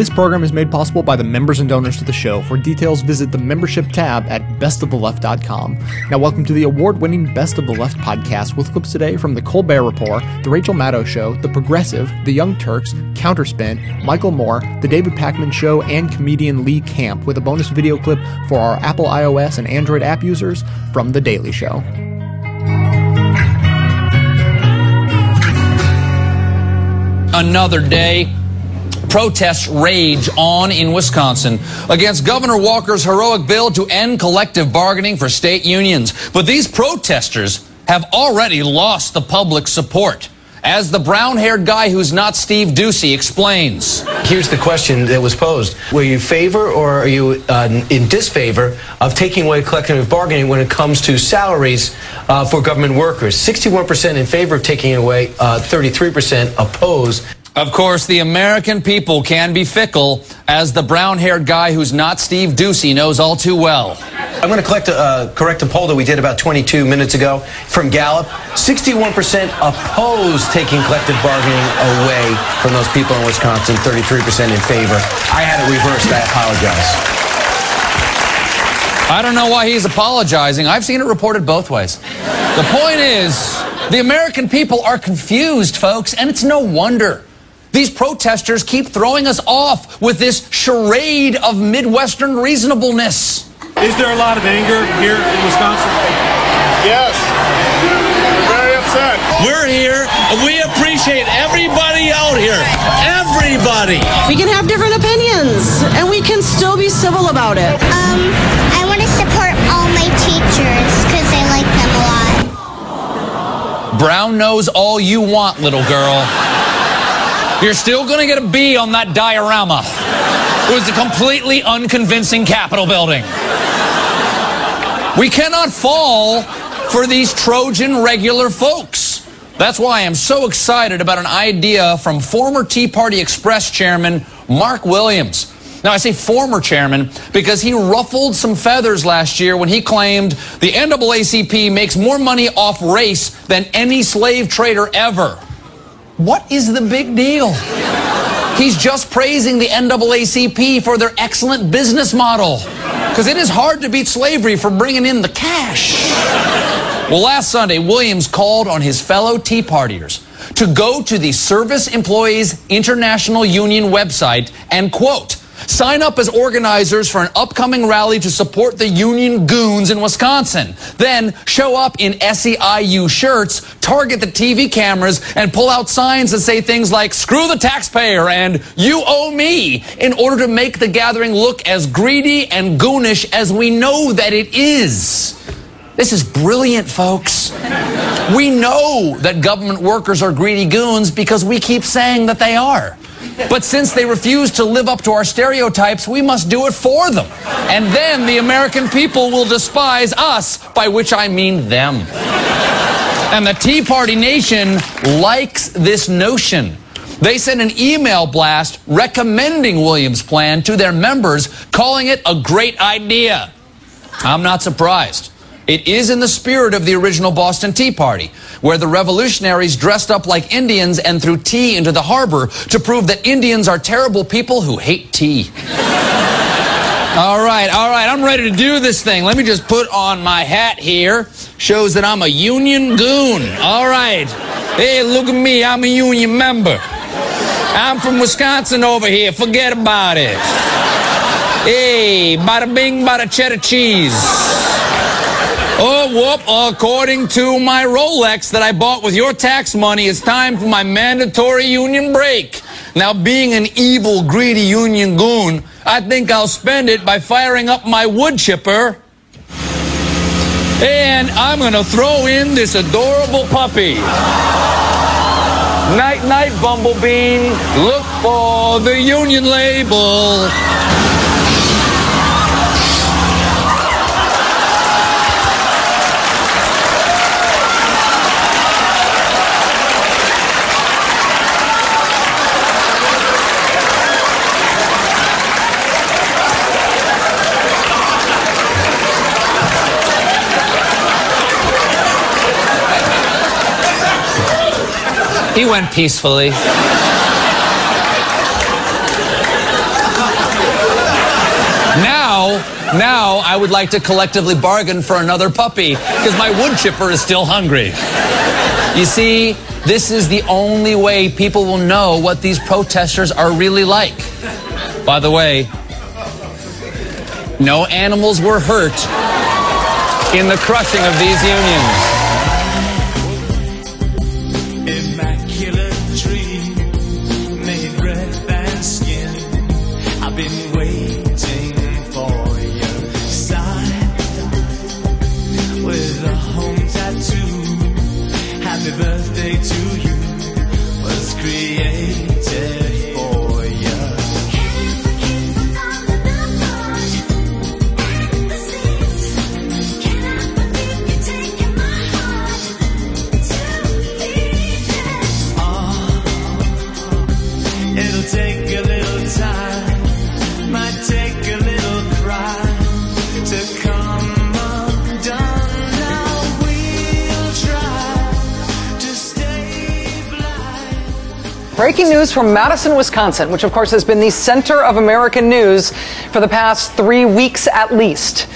This program is made possible by the members and donors to the show. For details, visit the membership tab at bestoftheleft.com. Now, welcome to the award winning Best of the Left podcast with clips today from The Colbert Report, The Rachel Maddow Show, The Progressive, The Young Turks, Counterspin, Michael Moore, The David Pakman Show, and comedian Lee Camp, with a bonus video clip for our Apple iOS and Android app users from The Daily Show. Another day Protests rage on in Wisconsin against Governor Walker's heroic bill to end collective bargaining for state unions. But these protesters have already lost the public support. As the brown haired guy who's not Steve Doocy explains. Here's the question that was posed Were you favor or are you uh, in disfavor of taking away collective bargaining when it comes to salaries uh, for government workers? 61% in favor of taking it away, uh, 33% opposed. Of course, the American people can be fickle, as the brown haired guy who's not Steve Doocy knows all too well. I'm going to collect a, uh, correct a poll that we did about 22 minutes ago from Gallup. 61% oppose taking collective bargaining away from those people in Wisconsin, 33% in favor. I had it reversed. I apologize. I don't know why he's apologizing. I've seen it reported both ways. The point is, the American people are confused, folks, and it's no wonder. These protesters keep throwing us off with this charade of Midwestern reasonableness. Is there a lot of anger here in Wisconsin? Yes. We're very upset. We're here. We appreciate everybody out here. Everybody. We can have different opinions, and we can still be civil about it. Um, I want to support all my teachers because I like them a lot. Brown nose all you want, little girl. You're still going to get a B on that diorama. It was a completely unconvincing Capitol building. We cannot fall for these Trojan regular folks. That's why I'm so excited about an idea from former Tea Party Express chairman Mark Williams. Now, I say former chairman because he ruffled some feathers last year when he claimed the NAACP makes more money off race than any slave trader ever. What is the big deal? He's just praising the NAACP for their excellent business model. Because it is hard to beat slavery for bringing in the cash. Well, last Sunday, Williams called on his fellow Tea Partiers to go to the Service Employees International Union website and, quote, Sign up as organizers for an upcoming rally to support the union goons in Wisconsin. Then show up in SEIU shirts, target the TV cameras, and pull out signs that say things like, screw the taxpayer and you owe me, in order to make the gathering look as greedy and goonish as we know that it is. This is brilliant, folks. We know that government workers are greedy goons because we keep saying that they are. But since they refuse to live up to our stereotypes, we must do it for them. And then the American people will despise us, by which I mean them. And the Tea Party Nation likes this notion. They sent an email blast recommending Williams' plan to their members, calling it a great idea. I'm not surprised. It is in the spirit of the original Boston Tea Party, where the revolutionaries dressed up like Indians and threw tea into the harbor to prove that Indians are terrible people who hate tea. all right, all right, I'm ready to do this thing. Let me just put on my hat here. Shows that I'm a union goon. All right. Hey, look at me. I'm a union member. I'm from Wisconsin over here. Forget about it. Hey, bada bing, bada cheddar cheese. Oh, whoop. According to my Rolex that I bought with your tax money, it's time for my mandatory union break. Now, being an evil, greedy union goon, I think I'll spend it by firing up my wood chipper. And I'm going to throw in this adorable puppy. Night, night, Bumblebee. Look for the union label. He went peacefully. Now, now I would like to collectively bargain for another puppy because my wood chipper is still hungry. You see, this is the only way people will know what these protesters are really like. By the way, no animals were hurt in the crushing of these unions. Breaking news from Madison, Wisconsin, which of course has been the center of American news for the past three weeks at least.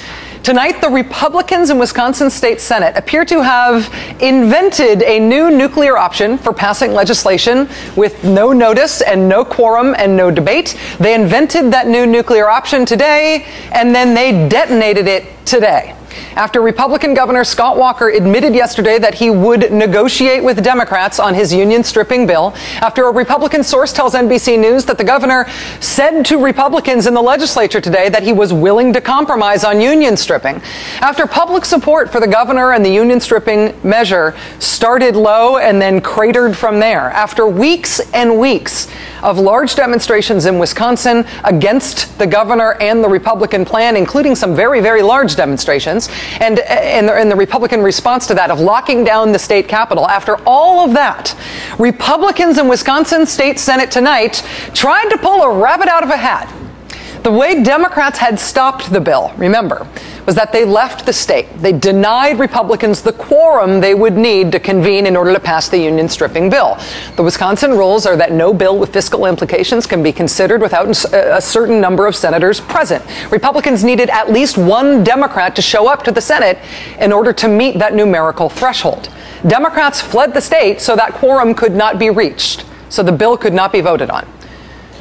Tonight, the Republicans in Wisconsin State Senate appear to have invented a new nuclear option for passing legislation with no notice and no quorum and no debate. They invented that new nuclear option today, and then they detonated it today. After Republican Governor Scott Walker admitted yesterday that he would negotiate with Democrats on his union stripping bill, after a Republican source tells NBC News that the governor said to Republicans in the legislature today that he was willing to compromise on union stripping, after public support for the governor and the union stripping measure started low and then cratered from there, after weeks and weeks of large demonstrations in Wisconsin against the governor and the Republican plan, including some very, very large demonstrations, and, and, the, and the Republican response to that of locking down the state capitol. After all of that, Republicans in Wisconsin State Senate tonight tried to pull a rabbit out of a hat. The way Democrats had stopped the bill, remember, was that they left the state. They denied Republicans the quorum they would need to convene in order to pass the union stripping bill. The Wisconsin rules are that no bill with fiscal implications can be considered without uh, a certain number of senators present. Republicans needed at least one Democrat to show up to the Senate in order to meet that numerical threshold. Democrats fled the state so that quorum could not be reached, so the bill could not be voted on.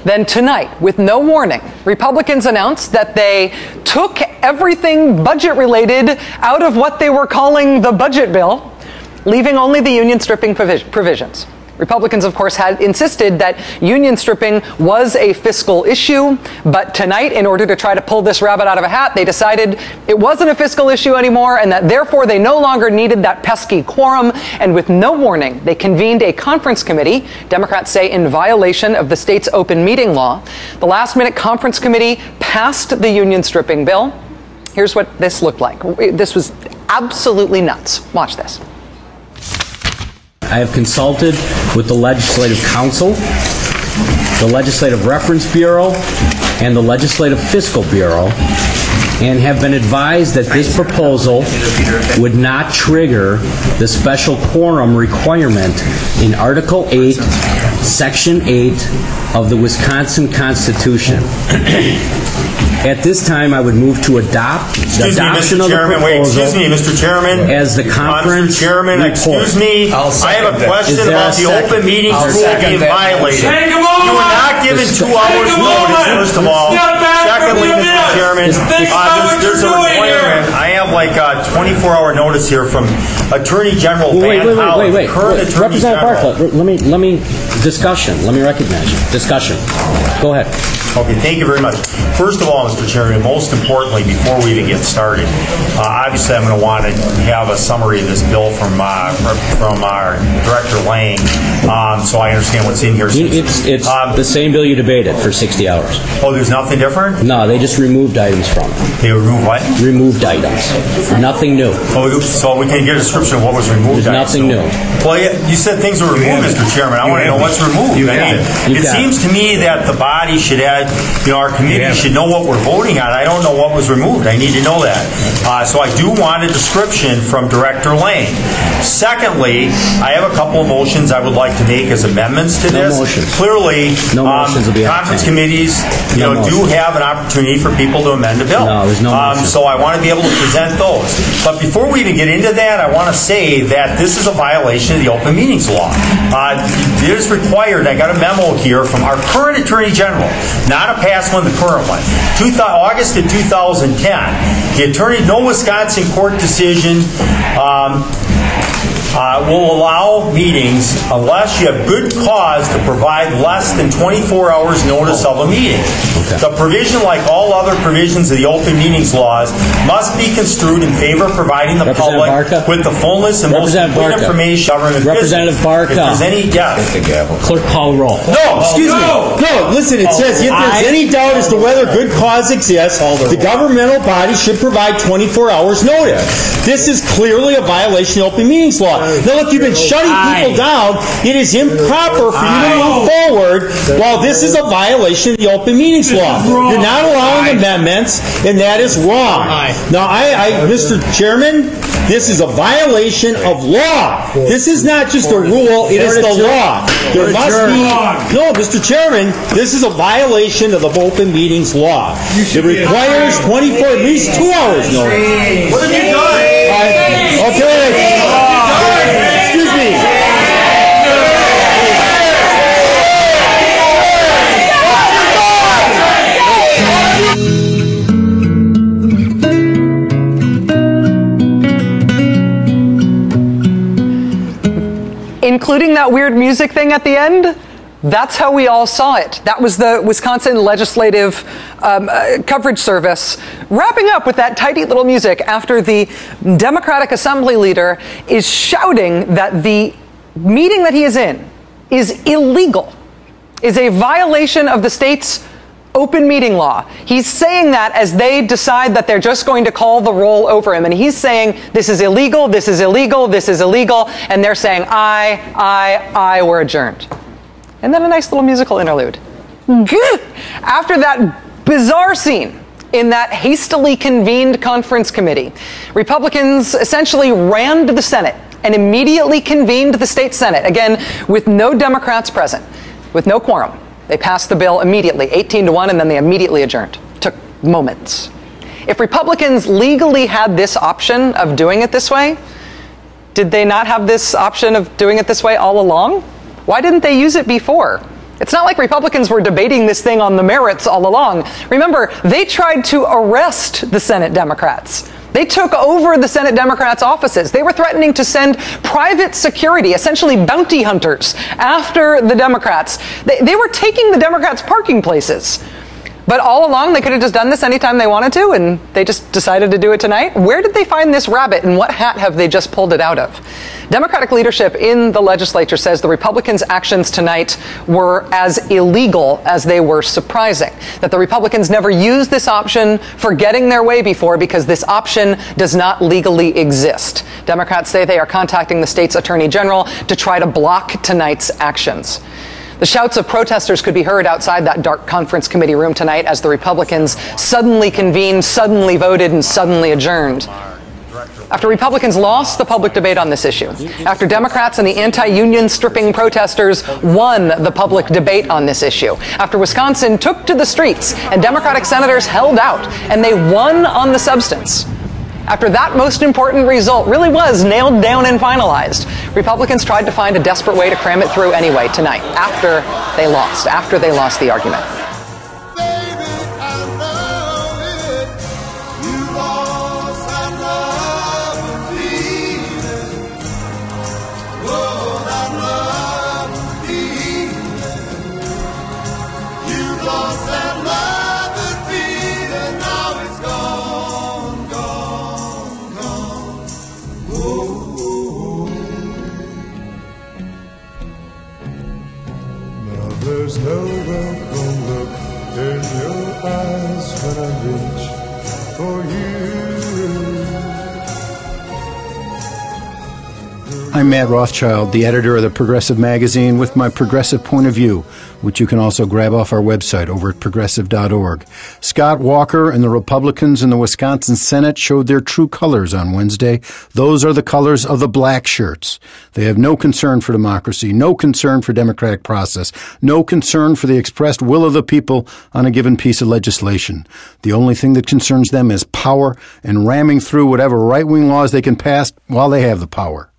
Then tonight, with no warning, Republicans announced that they took everything budget related out of what they were calling the budget bill, leaving only the union stripping provis- provisions. Republicans, of course, had insisted that union stripping was a fiscal issue, but tonight, in order to try to pull this rabbit out of a hat, they decided it wasn't a fiscal issue anymore and that therefore they no longer needed that pesky quorum. And with no warning, they convened a conference committee, Democrats say in violation of the state's open meeting law. The last minute conference committee passed the union stripping bill. Here's what this looked like. This was absolutely nuts. Watch this. I have consulted with the Legislative Council, the Legislative Reference Bureau, and the Legislative Fiscal Bureau, and have been advised that this proposal would not trigger the special quorum requirement in Article 8, Section 8 of the Wisconsin Constitution. At this time, I would move to adopt the Excuse me, adoption Mr. of the Chairman, wait, excuse me, Mr. Chairman. As the Uh, conference Mr. Chairman, report. excuse me, I'll I have second a that. question Is there about a the second? open meetings I'll rule second being that violated. motion. Take a You were not given This- two Take hours a notice, moment. first of all. Step back for Secondly, a Mr. minute. Chairman, Think uh, about there's- what there's a you're doing here. requirement. I have like a 24-hour notice here from Attorney General wait, Van wait, wait, Hollen, wait, wait. current Wait, Attorney Representative General. Bartlett, let me, let me, discussion, let me recognize you. Discussion. Go ahead. Okay, thank you very much. First of all, Mr. Chairman, most importantly, before we even get started, uh, obviously I'm going to want to have a summary of this bill from uh, from our Director Lang, um, so I understand what's in here. It's, it's Um, the same bill you debated for 60 hours. oh, there's nothing different? No, they just removed items from it. They remove what? Removed items. Nothing new. Oh, so we can get a description of what was removed. There's nothing assume. new. Well, yeah, you said things were removed, Mr. Chairman. I want to know what's removed. You I mean, it. You it got seems to me that the body should have that, you know, our committee should know what we're voting on. I don't know what was removed. I need to know that. Uh, So I do want a description from Director Lang. Secondly, I have a couple of motions I would like to make as amendments to No this. motions. Clearly, No um, motions will be conference committees, you No know, do have an opportunity for people to amend a bill. No, there's no Um. So I want to be able to present those. But before we even get into that, I want to say that this is a violation of the open meetings law. Uh, It is required, I got a memo here from our current Attorney General, not a past one, the current one, August of 2010. The attorney, no Wisconsin court decision um, uh, will allow meetings unless you have good cause to provide less than 24 hours notice of a meeting. The provision, like all other provisions of the open meetings laws, must be construed in favor of providing the public Barca? with the fullness and most Representative complete Barca. information government Representative business. Barca. If there's any, yes. Clerk call roll. No, excuse me. No, listen, it says if there's I- any doubt as to whether good cause exists, the governmental body should provide 24 hours notice. This is clearly a violation of the open meetings law. Now look, you've been shutting people down. It is improper for you to move forward while this is a violation of the open meetings law. You're not allowing amendments, and that is wrong. Now, I, I, Mr. Chairman, this is a violation of law. This is not just a rule, it is the law. There must be, no, Mr. Chairman, this is a violation of the open meetings law. It requires 24, at least two hours notice. Including that weird music thing at the end. That's how we all saw it. That was the Wisconsin Legislative um, uh, Coverage Service wrapping up with that tidy little music after the Democratic Assembly leader is shouting that the meeting that he is in is illegal, is a violation of the state's open meeting law. He's saying that as they decide that they're just going to call the roll over him. And he's saying, this is illegal, this is illegal, this is illegal. And they're saying, I, I, I, we're adjourned. And then a nice little musical interlude. After that bizarre scene in that hastily convened conference committee, Republicans essentially rammed the Senate and immediately convened the state Senate, again, with no Democrats present, with no quorum. They passed the bill immediately, 18 to 1, and then they immediately adjourned. Took moments. If Republicans legally had this option of doing it this way, did they not have this option of doing it this way all along? Why didn't they use it before? It's not like Republicans were debating this thing on the merits all along. Remember, they tried to arrest the Senate Democrats. They took over the Senate Democrats' offices. They were threatening to send private security, essentially bounty hunters, after the Democrats. They, they were taking the Democrats' parking places. But all along, they could have just done this anytime they wanted to, and they just decided to do it tonight. Where did they find this rabbit, and what hat have they just pulled it out of? Democratic leadership in the legislature says the Republicans' actions tonight were as illegal as they were surprising. That the Republicans never used this option for getting their way before because this option does not legally exist. Democrats say they are contacting the state's attorney general to try to block tonight's actions. The shouts of protesters could be heard outside that dark conference committee room tonight as the Republicans suddenly convened, suddenly voted, and suddenly adjourned. After Republicans lost the public debate on this issue, after Democrats and the anti union stripping protesters won the public debate on this issue, after Wisconsin took to the streets and Democratic senators held out and they won on the substance, after that most important result really was nailed down and finalized, Republicans tried to find a desperate way to cram it through anyway tonight, after they lost, after they lost the argument. I'm Matt Rothschild, the editor of the Progressive Magazine, with my progressive point of view, which you can also grab off our website over at progressive.org. Scott Walker and the Republicans in the Wisconsin Senate showed their true colors on Wednesday. Those are the colors of the black shirts. They have no concern for democracy, no concern for democratic process, no concern for the expressed will of the people on a given piece of legislation. The only thing that concerns them is power and ramming through whatever right wing laws they can pass while they have the power.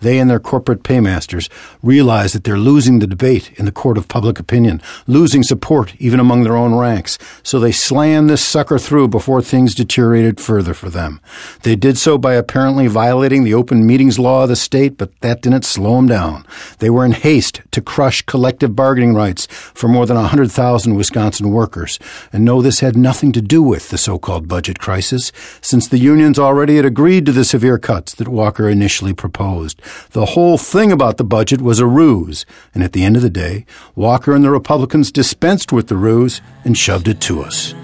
They and their corporate paymasters realize that they're losing the debate in the court of public opinion, losing support even among their own ranks. So they slam this sucker through before things deteriorated further for them. They did so by apparently violating the open meetings law of the state, but that didn't slow them down. They were in haste to crush collective bargaining rights for more than 100,000 Wisconsin workers. And no, this had nothing to do with the so-called budget crisis, since the unions already had agreed to the severe cuts that Walker initially proposed. The whole thing about the budget was a ruse, and at the end of the day, Walker and the Republicans dispensed with the ruse and shoved it to us.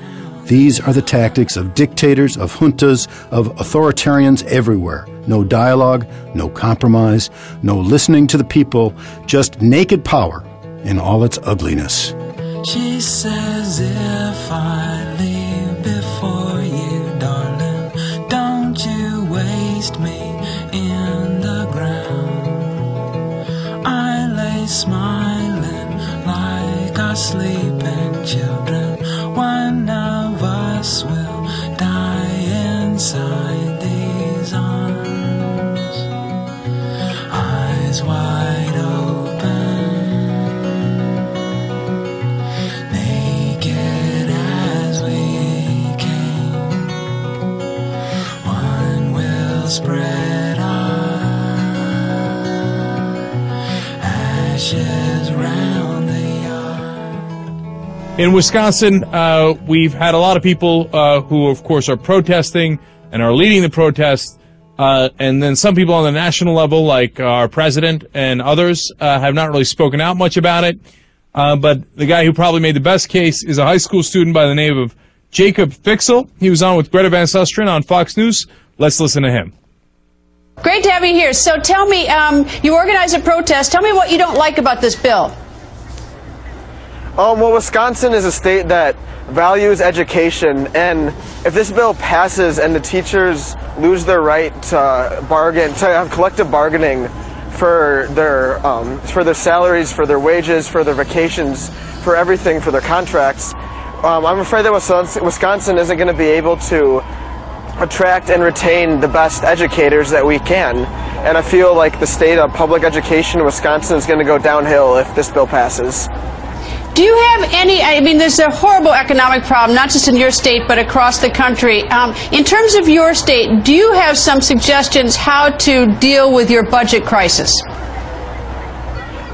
These are the tactics of dictators, of juntas, of authoritarians everywhere. No dialogue, no compromise, no listening to the people, just naked power in all its ugliness. She says if I smiling like our sleeping children. One of us will die inside these arms. Eyes wide open naked as we came. One will spread In Wisconsin, uh, we've had a lot of people uh, who, of course, are protesting and are leading the protests. Uh, and then some people on the national level, like our president and others, uh, have not really spoken out much about it. Uh, but the guy who probably made the best case is a high school student by the name of Jacob Fixel. He was on with Greta Van Susteren on Fox News. Let's listen to him. Great to have you here. So tell me, um, you organized a protest. Tell me what you don't like about this bill. Um, well, Wisconsin is a state that values education, and if this bill passes and the teachers lose their right to bargain, to have collective bargaining for their um, for their salaries, for their wages, for their vacations, for everything, for their contracts, um, I'm afraid that Wisconsin Wisconsin isn't going to be able to attract and retain the best educators that we can. And I feel like the state of public education in Wisconsin is going to go downhill if this bill passes. Do you have any? I mean, there's a horrible economic problem, not just in your state, but across the country. Um, in terms of your state, do you have some suggestions how to deal with your budget crisis?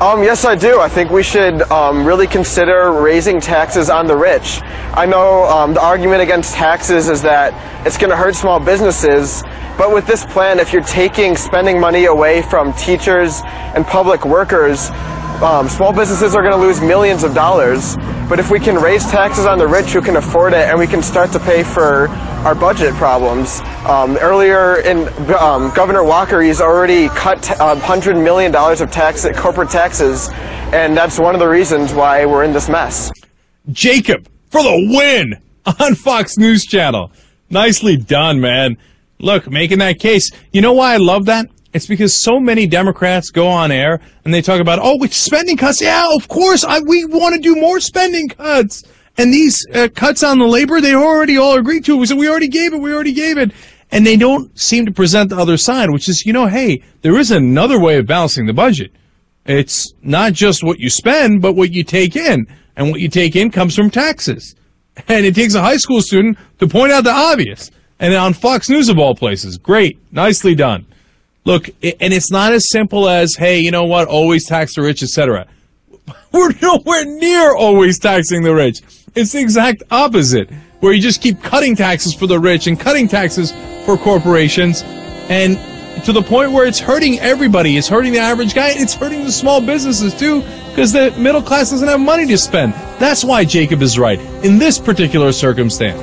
Um, yes, I do. I think we should um, really consider raising taxes on the rich. I know um, the argument against taxes is that it's going to hurt small businesses, but with this plan, if you're taking spending money away from teachers and public workers, um, small businesses are going to lose millions of dollars. But if we can raise taxes on the rich who can afford it, and we can start to pay for our budget problems. Um, earlier in um, Governor Walker, he's already cut t- uh, hundred million of tax corporate taxes, and that's one of the reasons why we're in this mess. Jacob for the win on Fox News Channel. Nicely done, man. Look, making that case. You know why I love that? It's because so many Democrats go on air and they talk about, oh, spending cuts? Yeah, of course, I, we want to do more spending cuts. And these uh, cuts on the labor, they already all agreed to. We said, we already gave it, we already gave it. And they don't seem to present the other side, which is, you know, hey, there is another way of balancing the budget. It's not just what you spend, but what you take in. And what you take in comes from taxes. And it takes a high school student to point out the obvious. And on Fox News of all places. Great. Nicely done. Look, and it's not as simple as, hey, you know what, always tax the rich, etc. We're nowhere near always taxing the rich. It's the exact opposite, where you just keep cutting taxes for the rich and cutting taxes for corporations, and to the point where it's hurting everybody. It's hurting the average guy. It's hurting the small businesses too, because the middle class doesn't have money to spend. That's why Jacob is right in this particular circumstance.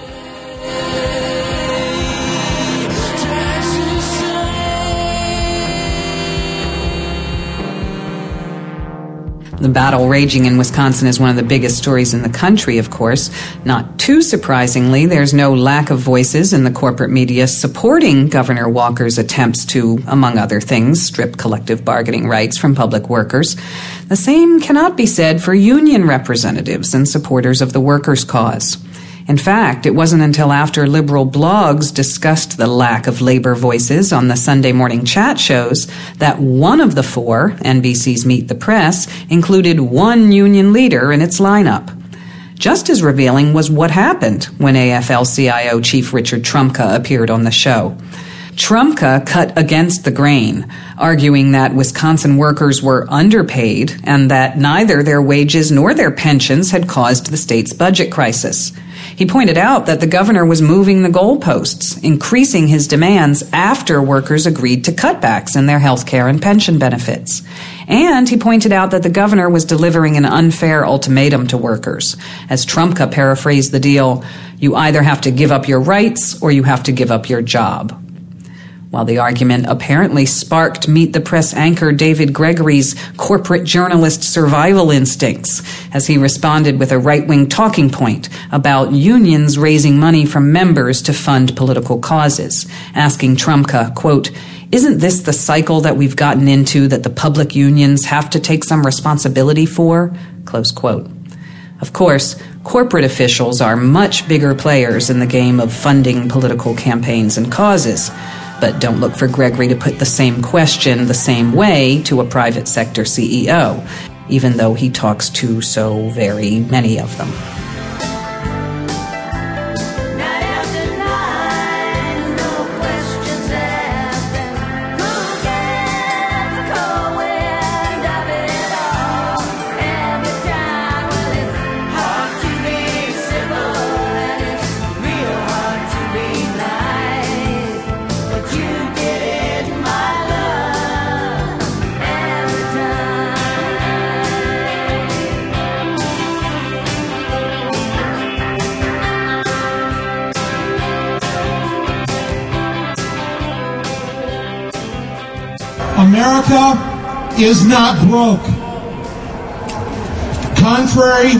The battle raging in Wisconsin is one of the biggest stories in the country, of course. Not too surprisingly, there's no lack of voices in the corporate media supporting Governor Walker's attempts to, among other things, strip collective bargaining rights from public workers. The same cannot be said for union representatives and supporters of the workers' cause. In fact, it wasn't until after liberal blogs discussed the lack of labor voices on the Sunday morning chat shows that one of the four, NBC's Meet the Press, included one union leader in its lineup. Just as revealing was what happened when AFL CIO Chief Richard Trumka appeared on the show. Trumka cut against the grain, arguing that Wisconsin workers were underpaid and that neither their wages nor their pensions had caused the state's budget crisis. He pointed out that the governor was moving the goalposts, increasing his demands after workers agreed to cutbacks in their health care and pension benefits. And he pointed out that the governor was delivering an unfair ultimatum to workers. As Trumka paraphrased the deal, you either have to give up your rights or you have to give up your job. While the argument apparently sparked Meet the Press anchor David Gregory's corporate journalist survival instincts as he responded with a right wing talking point about unions raising money from members to fund political causes, asking Trumka, quote, isn't this the cycle that we've gotten into that the public unions have to take some responsibility for? Close quote. Of course, corporate officials are much bigger players in the game of funding political campaigns and causes. But don't look for Gregory to put the same question the same way to a private sector CEO, even though he talks to so very many of them. Is not broke. Contrary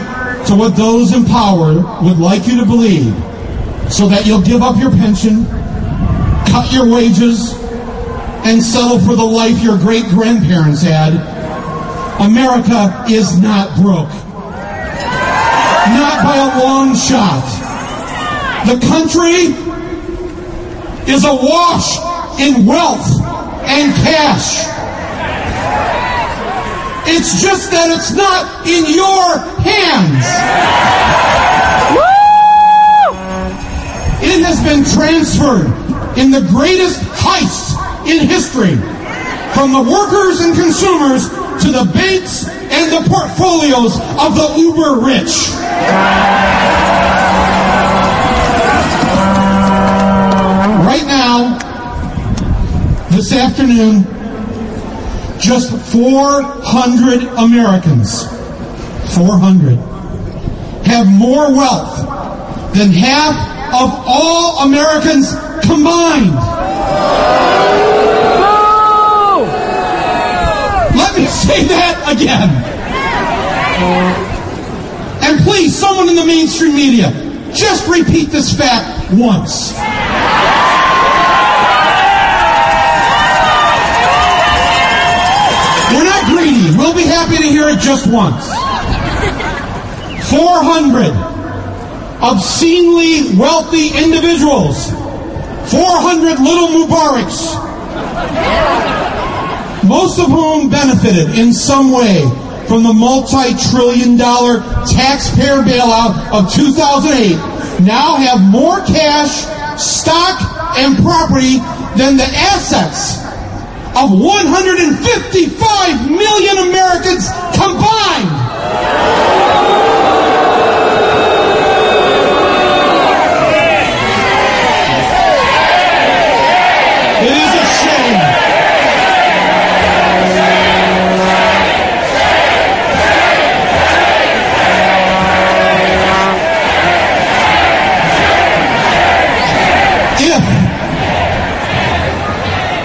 to what those in power would like you to believe, so that you'll give up your pension, cut your wages, and settle for the life your great grandparents had, America is not broke. Not by a long shot. The country is awash in wealth and cash. It's just that it's not in your hands. It has been transferred in the greatest heist in history from the workers and consumers to the banks and the portfolios of the uber rich. Right now, this afternoon, just 400 Americans, 400, have more wealth than half of all Americans combined. Let me say that again. And please, someone in the mainstream media, just repeat this fact once. We're We'll be happy to hear it just once. 400 obscenely wealthy individuals. 400 little Mubaraks, most of whom benefited in some way from the multi-trillion dollar taxpayer bailout of 2008, now have more cash, stock, and property than the assets of 155 million Americans combined. It is a shame. If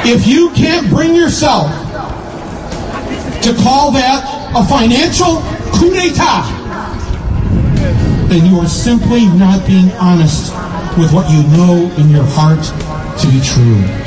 if you can't bring yourself to call that a financial coup d'etat, then you are simply not being honest with what you know in your heart to be true.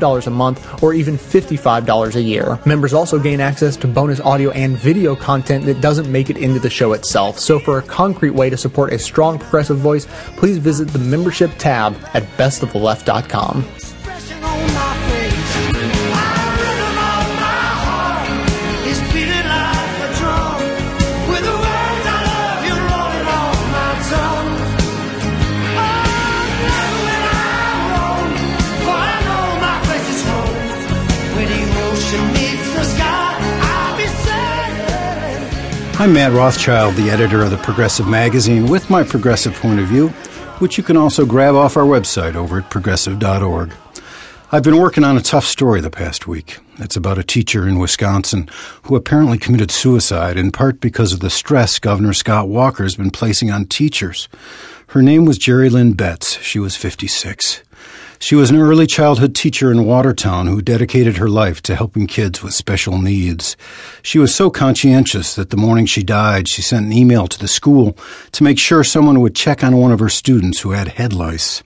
a month or even $55 a year. Members also gain access to bonus audio and video content that doesn't make it into the show itself. So for a concrete way to support a strong progressive voice, please visit the membership tab at bestoftheleft.com. I'm Matt Rothschild, the editor of the Progressive Magazine, with my progressive point of view, which you can also grab off our website over at progressive.org. I've been working on a tough story the past week. It's about a teacher in Wisconsin who apparently committed suicide in part because of the stress Governor Scott Walker has been placing on teachers. Her name was Jerry Lynn Betts. She was 56. She was an early childhood teacher in Watertown who dedicated her life to helping kids with special needs. She was so conscientious that the morning she died, she sent an email to the school to make sure someone would check on one of her students who had head lice.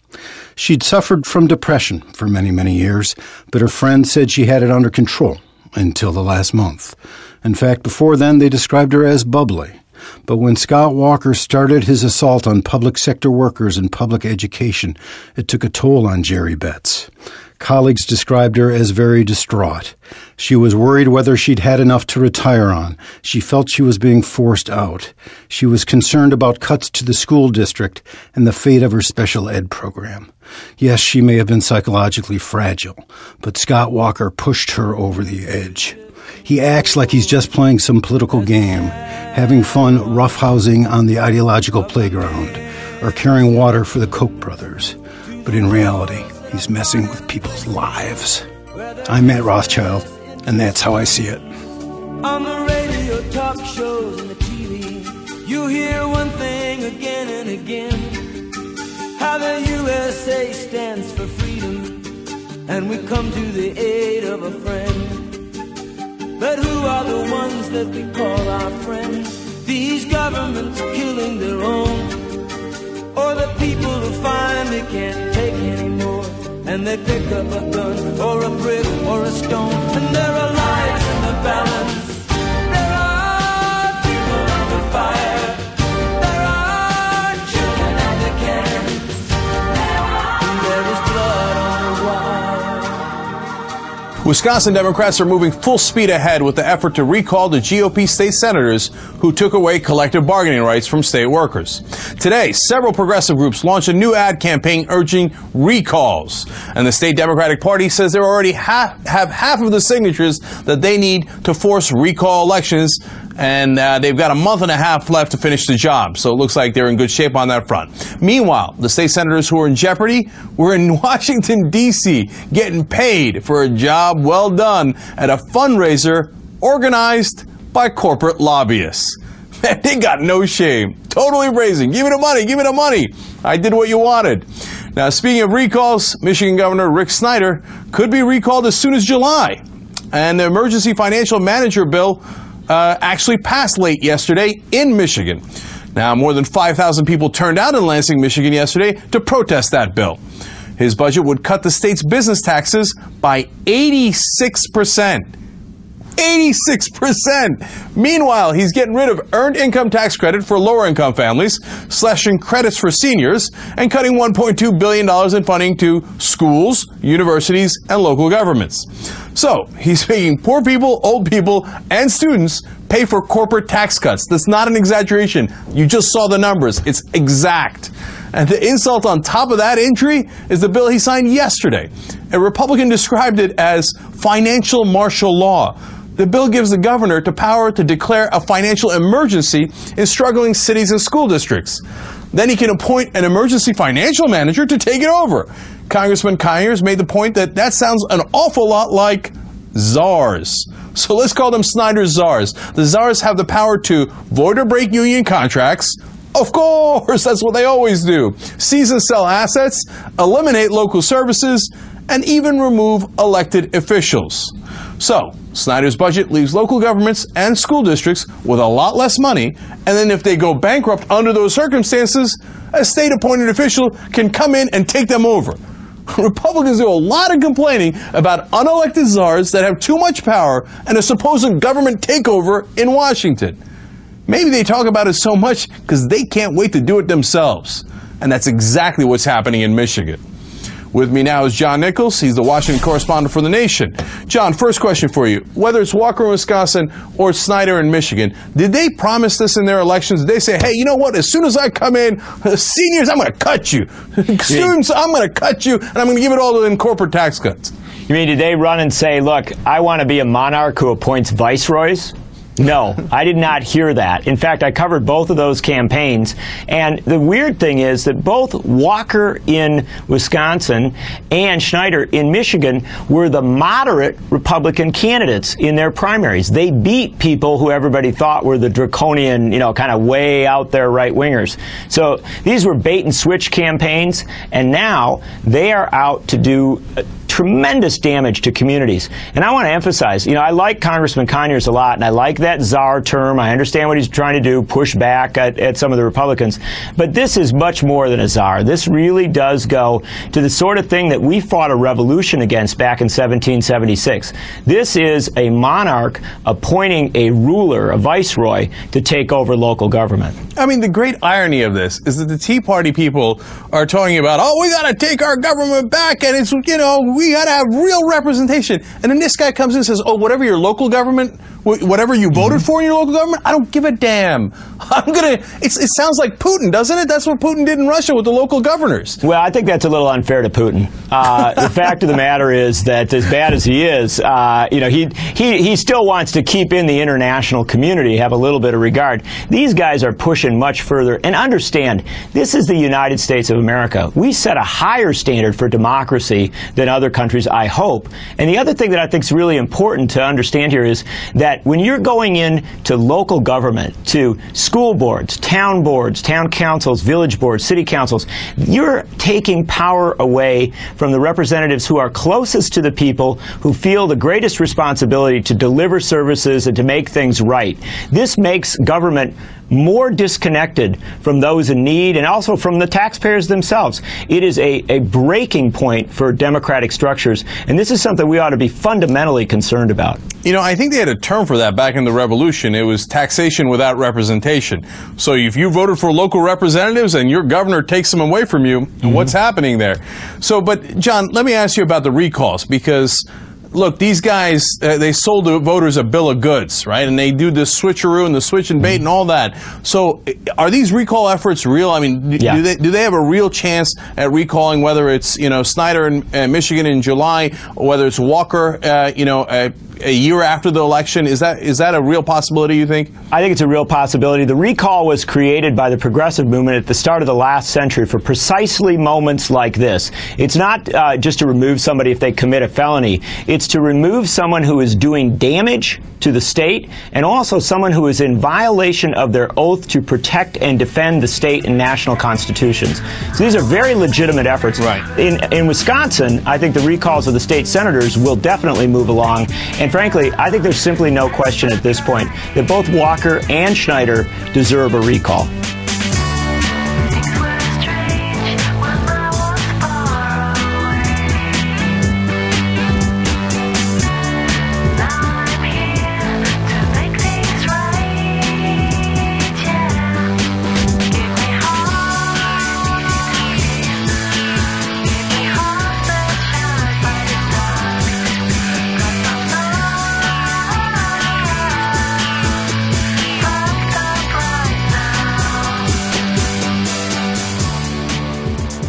She'd suffered from depression for many, many years, but her friends said she had it under control until the last month. In fact, before then, they described her as bubbly. But when Scott Walker started his assault on public sector workers and public education, it took a toll on Jerry Betts. Colleagues described her as very distraught. She was worried whether she'd had enough to retire on. She felt she was being forced out. She was concerned about cuts to the school district and the fate of her special ed program. Yes, she may have been psychologically fragile, but Scott Walker pushed her over the edge. He acts like he's just playing some political game, having fun roughhousing on the ideological playground, or carrying water for the Koch brothers. But in reality, he's messing with people's lives. I'm Matt Rothschild, and that's how I see it. On the radio, talk shows, and the TV, you hear one thing again and again. How the USA stands for freedom, and we come to the aid of a friend. But who are the ones that we call our friends? These governments killing their own, or the people who finally can't take anymore, and they pick up a gun or a brick or a stone, and there are lives in the balance. Wisconsin Democrats are moving full speed ahead with the effort to recall the GOP state senators who took away collective bargaining rights from state workers. Today, several progressive groups launched a new ad campaign urging recalls. And the state Democratic Party says they already ha- have half of the signatures that they need to force recall elections and uh, they've got a month and a half left to finish the job. So it looks like they're in good shape on that front. Meanwhile, the state senators who are in jeopardy were in Washington, D.C., getting paid for a job well done at a fundraiser organized by corporate lobbyists. Man, they got no shame. Totally brazen. Give me the money. Give me the money. I did what you wanted. Now, speaking of recalls, Michigan Governor Rick Snyder could be recalled as soon as July. And the emergency financial manager bill uh, actually passed late yesterday in Michigan. Now, more than 5,000 people turned out in Lansing, Michigan yesterday to protest that bill. His budget would cut the state's business taxes by 86%. 86%. Meanwhile, he's getting rid of earned income tax credit for lower income families, slashing credits for seniors, and cutting $1.2 billion in funding to schools, universities, and local governments. So, he's making poor people, old people, and students pay for corporate tax cuts. That's not an exaggeration. You just saw the numbers. It's exact. And the insult on top of that injury is the bill he signed yesterday. A Republican described it as financial martial law. The bill gives the governor the power to declare a financial emergency in struggling cities and school districts. Then he can appoint an emergency financial manager to take it over. Congressman Conyers made the point that that sounds an awful lot like czars. So let's call them Snyder czars. The czars have the power to void or break union contracts. Of course, that's what they always do. Seize and sell assets, eliminate local services, and even remove elected officials. So, Snyder's budget leaves local governments and school districts with a lot less money, and then if they go bankrupt under those circumstances, a state appointed official can come in and take them over. Republicans do a lot of complaining about unelected czars that have too much power and a supposed government takeover in Washington. Maybe they talk about it so much because they can't wait to do it themselves. And that's exactly what's happening in Michigan. With me now is John Nichols. He's the Washington correspondent for The Nation. John, first question for you. Whether it's Walker in Wisconsin or Snyder in Michigan, did they promise this in their elections? Did they say, hey, you know what? As soon as I come in, seniors, I'm going to cut you. Students, I'm going to cut you, and I'm going to give it all to them corporate tax cuts. You mean, did they run and say, look, I want to be a monarch who appoints viceroys? No, I did not hear that. In fact, I covered both of those campaigns. And the weird thing is that both Walker in Wisconsin and Snyder in Michigan were the moderate Republican candidates in their primaries. They beat people who everybody thought were the draconian, you know, kind of way out there right wingers. So these were bait and switch campaigns. And now they are out to do tremendous damage to communities. And I want to emphasize, you know, I like Congressman Conyers a lot, and I like that czar term. I understand what he's trying to do, push back at, at some of the Republicans. But this is much more than a czar. This really does go to the sort of thing that we fought a revolution against back in 1776. This is a monarch appointing a ruler, a viceroy, to take over local government. I mean, the great irony of this is that the Tea Party people are talking about, oh, we got to take our government back, and it's, you know, we got to have real representation. And then this guy comes in and says, oh, whatever your local government whatever you voted for in your local government, I don't give a damn. I'm gonna. it sounds like Putin, doesn't it? That's what Putin did in Russia with the local governors. Well, I think that's a little unfair to Putin. Uh, the fact of the matter is that, as bad as he is, uh, you know, he he he still wants to keep in the international community, have a little bit of regard. These guys are pushing much further. And understand, this is the United States of America. We set a higher standard for democracy than other countries, I hope. And the other thing that I think is really important to understand here is that when you're going in to local government, to school boards, town boards, town councils, village boards, city councils, you're taking power away from the representatives who are closest to the people, who feel the greatest responsibility to deliver services and to make things right. This makes government more disconnected from those in need and also from the taxpayers themselves. It is a, a breaking point for democratic structures, and this is something we ought to be fundamentally concerned about. You know, I think they had a term for that back in the revolution. It was taxation without representation. So if you voted for local representatives and your governor takes them away from you, mm-hmm. what's happening there? So, but John, let me ask you about the recalls because look, these guys, uh, they sold the voters a bill of goods, right? And they do this switcheroo and the switch and bait and all that. So are these recall efforts real? I mean, do, yeah. do, they, do they have a real chance at recalling whether it's, you know, Snyder in uh, Michigan in July or whether it's Walker, uh, you know, uh, a year after the election? Is that is that a real possibility? You think? I think it's a real possibility. The recall was created by the progressive movement at the start of the last century for precisely moments like this. It's not uh, just to remove somebody if they commit a felony. It's to remove someone who is doing damage to the state and also someone who is in violation of their oath to protect and defend the state and national constitutions. So these are very legitimate efforts. Right. In, in Wisconsin, I think the recalls of the state senators will definitely move along. And frankly, I think there's simply no question at this point that both Walker and Snyder deserve a recall.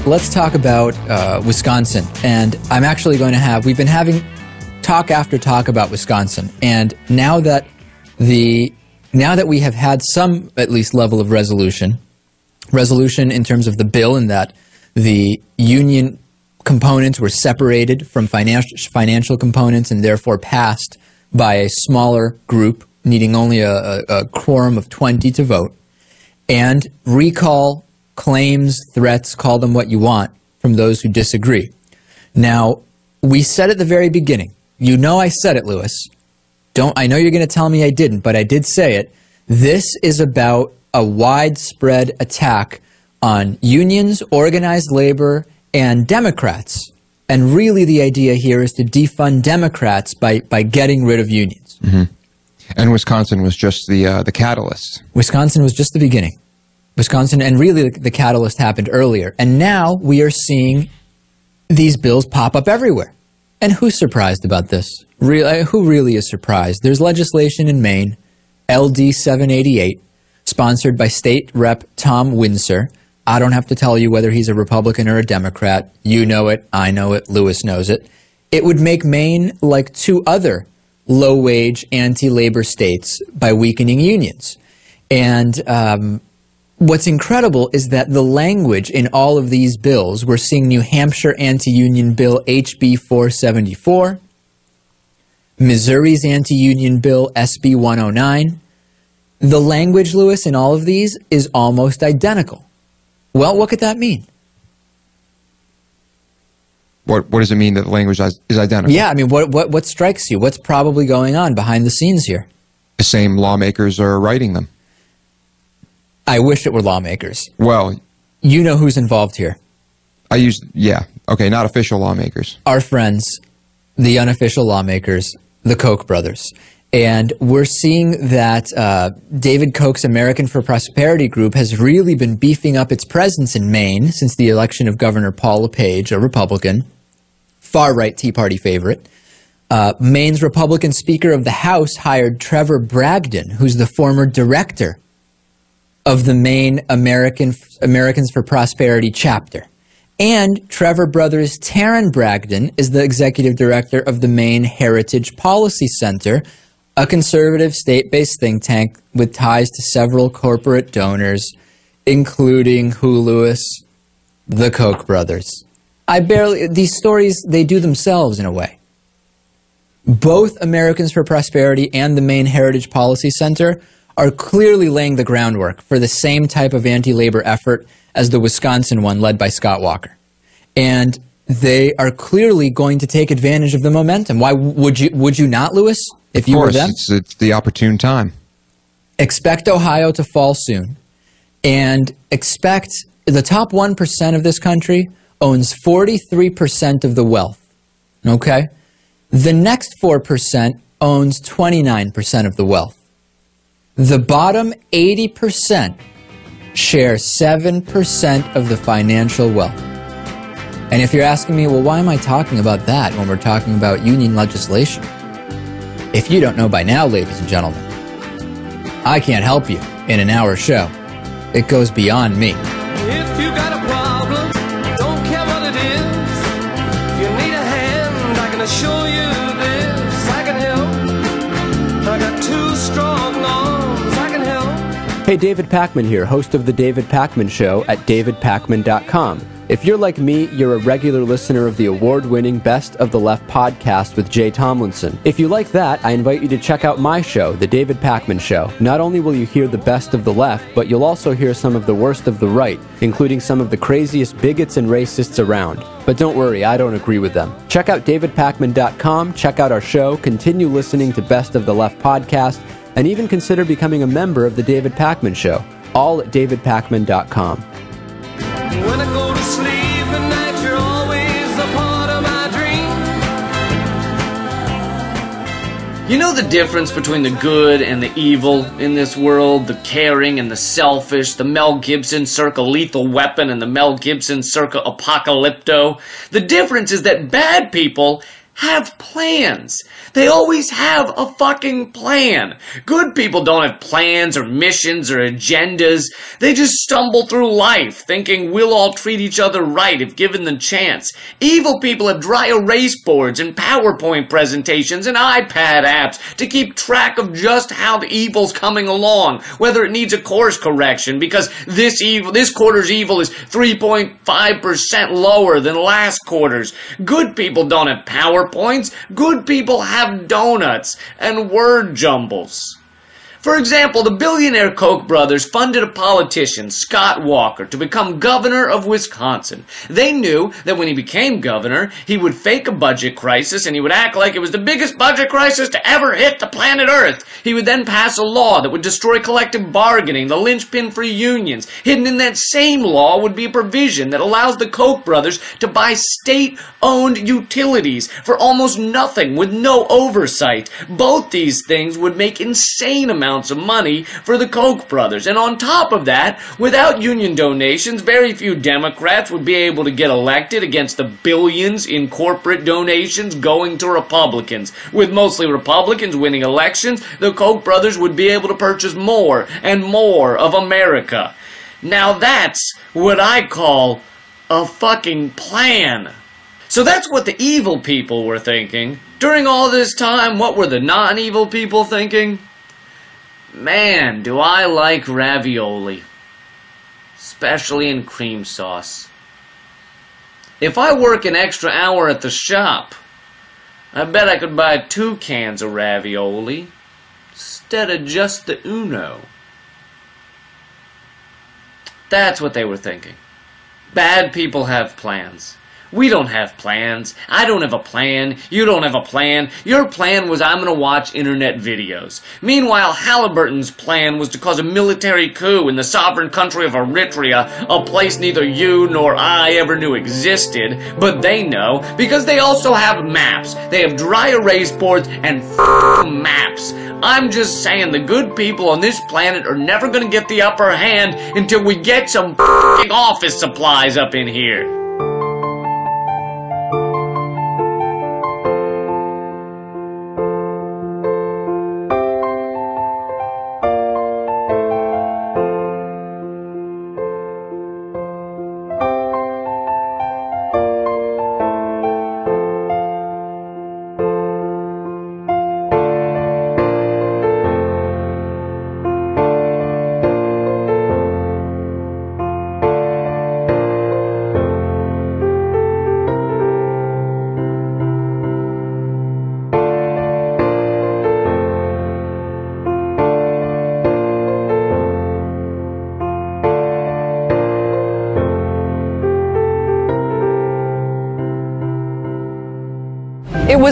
Let's talk about uh, Wisconsin. And I'm actually going to have, we've been having talk after talk about Wisconsin. And now that the, now that we have had some, at least, level of resolution, resolution in terms of the bill and that the union components were separated from financial, financial components and therefore passed by a smaller group needing only a, a, a quorum of 20 to vote. And recall claims, threats, call them what you want, from those who disagree. Now, we said at the very beginning, you know I said it, Lewis. Don't I know you're going to tell me I didn't, but I did say it. This is about a widespread attack on unions, organized labor, and Democrats. And really the idea here is to defund Democrats by, by getting rid of unions. Mm-hmm. And Wisconsin was just the uh, the catalyst. Wisconsin was just the beginning. Wisconsin, and really the, the catalyst happened earlier. And now we are seeing these bills pop up everywhere. And who's surprised about this? Really, who really is surprised? There's legislation in Maine, LD 788, sponsored by State Rep Tom Winsor. I don't have to tell you whether he's a Republican or a Democrat. You know it, I know it, Lewis knows it. It would make Maine like two other low wage, anti labor states by weakening unions. And um, What's incredible is that the language in all of these bills, we're seeing New Hampshire anti-union bill HB 474, Missouri's anti-union bill SB 109. The language, Lewis, in all of these is almost identical. Well, what could that mean? What What does it mean that the language is identical? Yeah, I mean, what what what strikes you? What's probably going on behind the scenes here? The same lawmakers are writing them. I wish it were lawmakers. Well, you know who's involved here. I use yeah. Okay, not official lawmakers. Our friends, the unofficial lawmakers, the Koch brothers. And we're seeing that uh, David Koch's American for Prosperity group has really been beefing up its presence in Maine since the election of Governor Paul LePage, a Republican, far right Tea Party favorite. Uh, Maine's Republican Speaker of the House hired Trevor Bragdon, who's the former director of the Maine American Americans for Prosperity chapter. And Trevor Brothers Tarren Bragdon is the executive director of the Maine Heritage Policy Center, a conservative state-based think tank with ties to several corporate donors, including who Lewis, the Koch brothers. I barely these stories they do themselves in a way. Both Americans for Prosperity and the Maine Heritage Policy Center are clearly laying the groundwork for the same type of anti-labor effort as the Wisconsin one led by Scott Walker. And they are clearly going to take advantage of the momentum. Why would you would you not, Lewis? If you course, were them, it's, it's the opportune time. Expect Ohio to fall soon, and expect the top one percent of this country owns forty three percent of the wealth. Okay, the next four percent owns twenty nine percent of the wealth. The bottom 80% share 7% of the financial wealth. And if you're asking me, well, why am I talking about that when we're talking about union legislation? If you don't know by now, ladies and gentlemen, I can't help you in an hour show. It goes beyond me. David Pakman here, host of The David Pakman Show at davidpakman.com. If you're like me, you're a regular listener of the award winning Best of the Left podcast with Jay Tomlinson. If you like that, I invite you to check out my show, The David Pakman Show. Not only will you hear the best of the left, but you'll also hear some of the worst of the right, including some of the craziest bigots and racists around. But don't worry, I don't agree with them. Check out davidpakman.com, check out our show, continue listening to Best of the Left podcast, and even consider becoming a member of The David Pakman Show, all at davidpakman.com. When I go to sleep at night, you're always a part of my dream. You know the difference between the good and the evil in this world, the caring and the selfish, the Mel Gibson circa lethal weapon and the Mel Gibson circa apocalypto? The difference is that bad people have plans. They always have a fucking plan. Good people don't have plans or missions or agendas. They just stumble through life thinking we'll all treat each other right if given the chance. Evil people have dry erase boards and PowerPoint presentations and iPad apps to keep track of just how the evil's coming along, whether it needs a course correction because this evil, this quarter's evil is 3.5% lower than last quarter's. Good people don't have PowerPoints. Good people have donuts and word jumbles. For example, the billionaire Koch brothers funded a politician, Scott Walker, to become governor of Wisconsin. They knew that when he became governor, he would fake a budget crisis and he would act like it was the biggest budget crisis to ever hit the planet Earth. He would then pass a law that would destroy collective bargaining, the linchpin for unions. Hidden in that same law would be a provision that allows the Koch brothers to buy state-owned utilities for almost nothing with no oversight. Both these things would make insane amounts of money for the Koch brothers. And on top of that, without union donations, very few Democrats would be able to get elected against the billions in corporate donations going to Republicans. With mostly Republicans winning elections, the Koch brothers would be able to purchase more and more of America. Now that's what I call a fucking plan. So that's what the evil people were thinking. During all this time, what were the non-evil people thinking? Man, do I like ravioli. Especially in cream sauce. If I work an extra hour at the shop, I bet I could buy two cans of ravioli instead of just the Uno. That's what they were thinking. Bad people have plans. We don't have plans. I don't have a plan. You don't have a plan. Your plan was I'm going to watch internet videos. Meanwhile, Halliburton's plan was to cause a military coup in the sovereign country of Eritrea, a place neither you nor I ever knew existed, but they know because they also have maps. They have dry erase boards and maps. I'm just saying the good people on this planet are never going to get the upper hand until we get some office supplies up in here.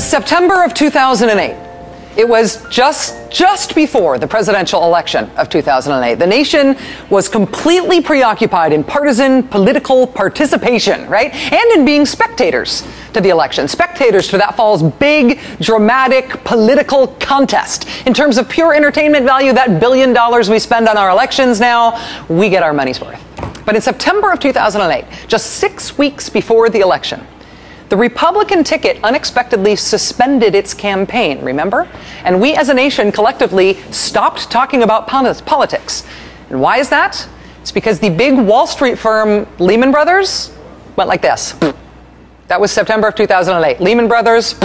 September of 2008. It was just just before the presidential election of 2008. The nation was completely preoccupied in partisan political participation, right? And in being spectators to the election. Spectators to that fall's big, dramatic political contest. In terms of pure entertainment value, that billion dollars we spend on our elections now, we get our money's worth. But in September of 2008, just six weeks before the election, the Republican ticket unexpectedly suspended its campaign, remember? And we as a nation collectively stopped talking about politics. And why is that? It's because the big Wall Street firm Lehman Brothers went like this. That was September of 2008. Lehman Brothers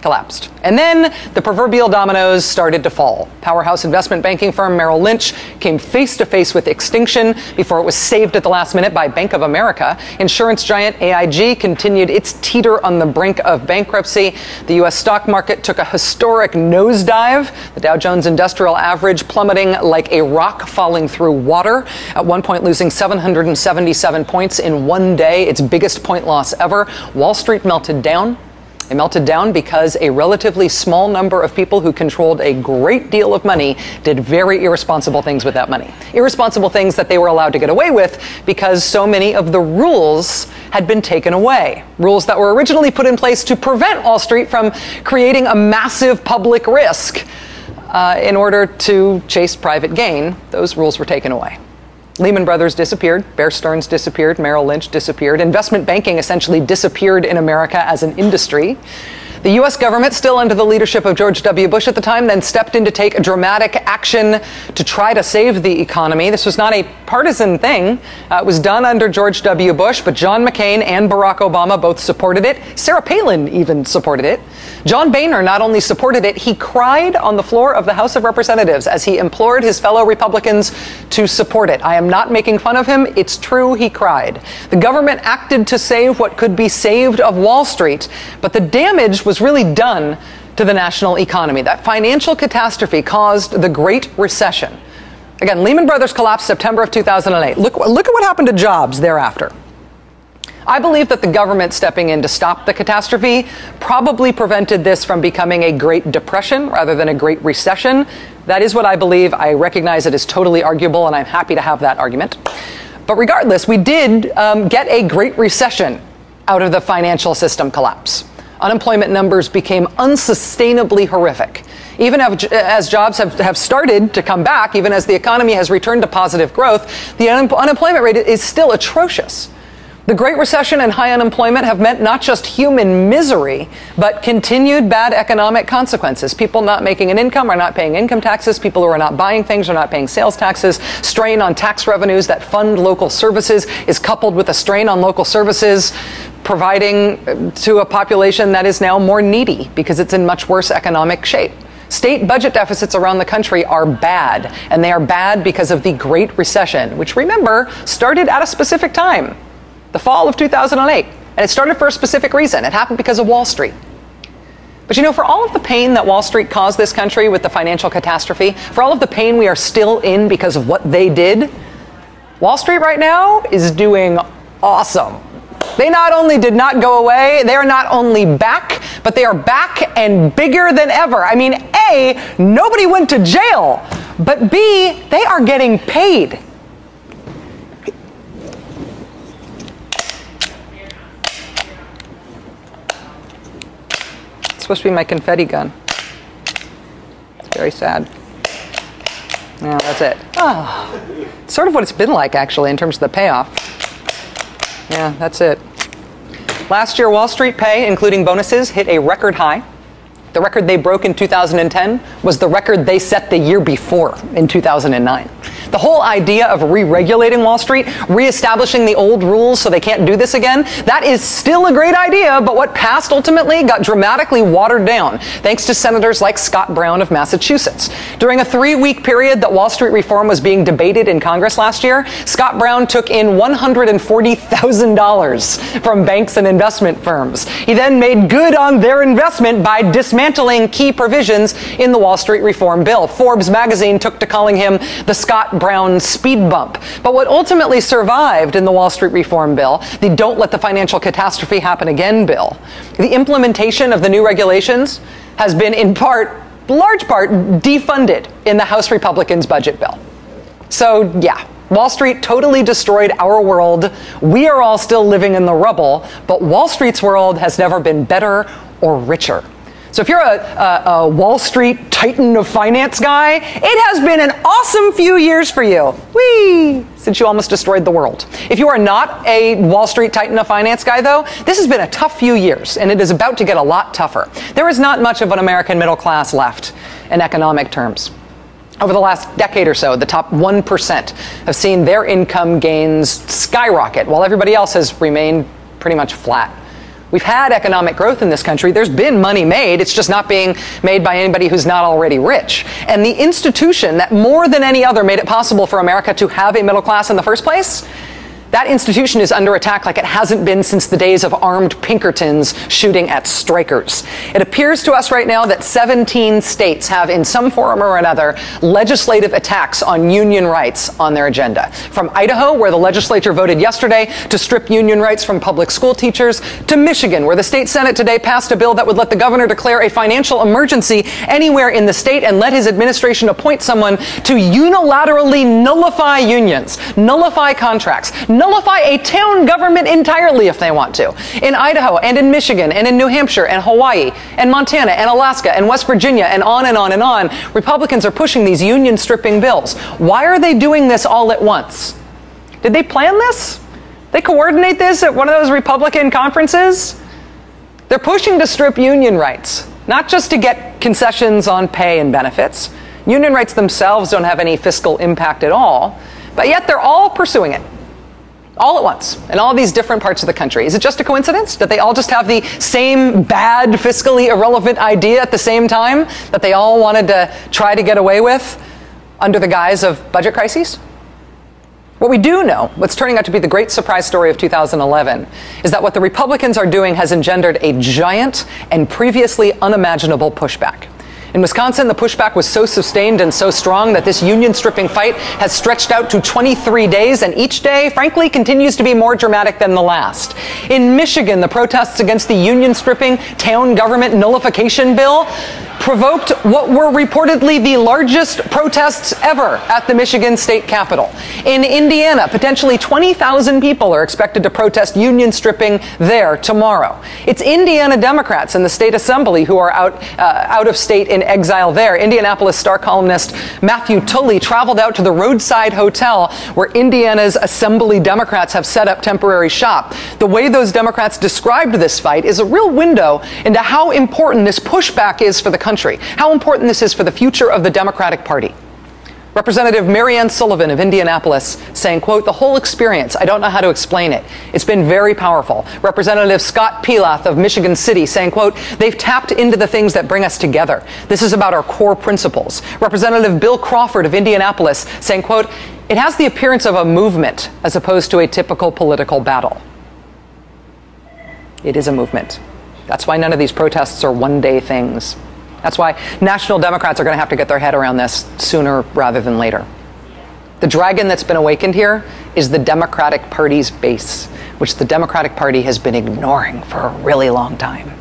collapsed. And then the proverbial dominoes started to fall. Powerhouse investment banking firm Merrill Lynch came face to face with extinction before it was saved at the last minute by Bank of America. Insurance giant AIG continued its teeter on the brink of bankruptcy. The U.S. stock market took a historic nosedive. The Dow Jones Industrial Average plummeting like a rock falling through water, at one point losing 777 points in one day, its biggest point loss ever. Wall Street melted down. It melted down because a relatively small number of people who controlled a great deal of money did very irresponsible things with that money. Irresponsible things that they were allowed to get away with because so many of the rules had been taken away. Rules that were originally put in place to prevent Wall Street from creating a massive public risk uh, in order to chase private gain. Those rules were taken away. Lehman Brothers disappeared, Bear Stearns disappeared, Merrill Lynch disappeared. Investment banking essentially disappeared in America as an industry. The U.S. government, still under the leadership of George W. Bush at the time, then stepped in to take dramatic action to try to save the economy. This was not a partisan thing. Uh, it was done under George W. Bush, but John McCain and Barack Obama both supported it. Sarah Palin even supported it. John Boehner not only supported it, he cried on the floor of the House of Representatives as he implored his fellow Republicans to support it. I am not making fun of him. It's true, he cried. The government acted to save what could be saved of Wall Street, but the damage was really done to the national economy. That financial catastrophe caused the Great Recession. Again, Lehman Brothers collapsed September of 2008. Look, look at what happened to jobs thereafter. I believe that the government stepping in to stop the catastrophe probably prevented this from becoming a Great Depression rather than a Great Recession. That is what I believe. I recognize it is totally arguable, and I'm happy to have that argument. But regardless, we did um, get a Great Recession out of the financial system collapse. Unemployment numbers became unsustainably horrific. Even as jobs have, have started to come back, even as the economy has returned to positive growth, the un- unemployment rate is still atrocious. The Great Recession and high unemployment have meant not just human misery, but continued bad economic consequences. People not making an income are not paying income taxes. People who are not buying things are not paying sales taxes. Strain on tax revenues that fund local services is coupled with a strain on local services providing uh, to a population that is now more needy because it's in much worse economic shape. State budget deficits around the country are bad, and they are bad because of the Great Recession, which remember started at a specific time the fall of 2008. And it started for a specific reason. It happened because of Wall Street. But you know, for all of the pain that Wall Street caused this country with the financial catastrophe, for all of the pain we are still in because of what they did, Wall Street right now is doing awesome. They not only did not go away, they are not only back, but they are back and bigger than ever. I mean, A, nobody went to jail, but B, they are getting paid. Supposed to be my confetti gun. It's very sad. Yeah, that's it. Oh, sort of what it's been like, actually, in terms of the payoff. Yeah, that's it. Last year, Wall Street pay, including bonuses, hit a record high. The record they broke in 2010 was the record they set the year before in 2009. The whole idea of re regulating Wall Street, re-establishing the old rules so they can't do this again, that is still a great idea, but what passed ultimately got dramatically watered down, thanks to senators like Scott Brown of Massachusetts. During a three week period that Wall Street reform was being debated in Congress last year, Scott Brown took in $140,000 from banks and investment firms. He then made good on their investment by dismantling key provisions in the Wall Street reform bill. Forbes magazine took to calling him the Scott Brown speed bump. But what ultimately survived in the Wall Street reform bill, the Don't Let the Financial Catastrophe Happen Again bill, the implementation of the new regulations has been in part, large part, defunded in the House Republicans' budget bill. So, yeah, Wall Street totally destroyed our world. We are all still living in the rubble, but Wall Street's world has never been better or richer. So if you're a, a, a, Wall Street titan of finance guy, it has been an awesome few years for you. Whee! Since you almost destroyed the world. If you are not a Wall Street titan of finance guy, though, this has been a tough few years, and it is about to get a lot tougher. There is not much of an American middle class left in economic terms. Over the last decade or so, the top 1% have seen their income gains skyrocket, while everybody else has remained pretty much flat. We've had economic growth in this country. There's been money made. It's just not being made by anybody who's not already rich. And the institution that more than any other made it possible for America to have a middle class in the first place that institution is under attack like it hasn't been since the days of armed Pinkertons shooting at strikers. It appears to us right now that 17 states have, in some form or another, legislative attacks on union rights on their agenda. From Idaho, where the legislature voted yesterday to strip union rights from public school teachers, to Michigan, where the state Senate today passed a bill that would let the governor declare a financial emergency anywhere in the state and let his administration appoint someone to unilaterally nullify unions, nullify contracts, nullify a town government entirely if they want to. In Idaho and in Michigan and in New Hampshire and Hawaii and Montana and Alaska and West Virginia and on and on and on, Republicans are pushing these union stripping bills. Why are they doing this all at once? Did they plan this? They coordinate this at one of those Republican conferences? They're pushing to strip union rights, not just to get concessions on pay and benefits. Union rights themselves don't have any fiscal impact at all, but yet they're all pursuing it all at once in all these different parts of the country. Is it just a coincidence that they all just have the same bad, fiscally irrelevant idea at the same time that they all wanted to try to get away with under the guise of budget crises? What we do know, what's turning out to be the great surprise story of 2011, is that what the Republicans are doing has engendered a giant and previously unimaginable pushback. In Wisconsin, the pushback was so sustained and so strong that this union stripping fight has stretched out to 23 days, and each day, frankly, continues to be more dramatic than the last. In Michigan, the protests against the union stripping town government nullification bill provoked what were reportedly the largest protests ever at the Michigan state capitol. In Indiana, potentially 20,000 people are expected to protest union stripping there tomorrow. It's Indiana Democrats in the state assembly who are out, uh, out of state in exile there. Indianapolis Star columnist Matthew Tully traveled out to the roadside hotel where Indiana's assembly Democrats have set up temporary shop. The way those Democrats described this fight is a real window into how important this pushback is for the country, how important this is for the future of the Democratic Party. Representative Mary Ann Sullivan of Indianapolis saying, quote, the whole experience, I don't know how to explain it. It's been very powerful. Representative Scott Pelath of Michigan City saying, quote, they've tapped into the things that bring us together. This is about our core principles. Representative Bill Crawford of Indianapolis saying, quote, it has the appearance of a movement as opposed to a typical political battle. It is a movement. That's why none of these protests are one day things. That's why national Democrats are going to have to get their head around this sooner rather than later. The dragon that's been awakened here is the Democratic Party's base, which the Democratic Party has been ignoring for a really long time.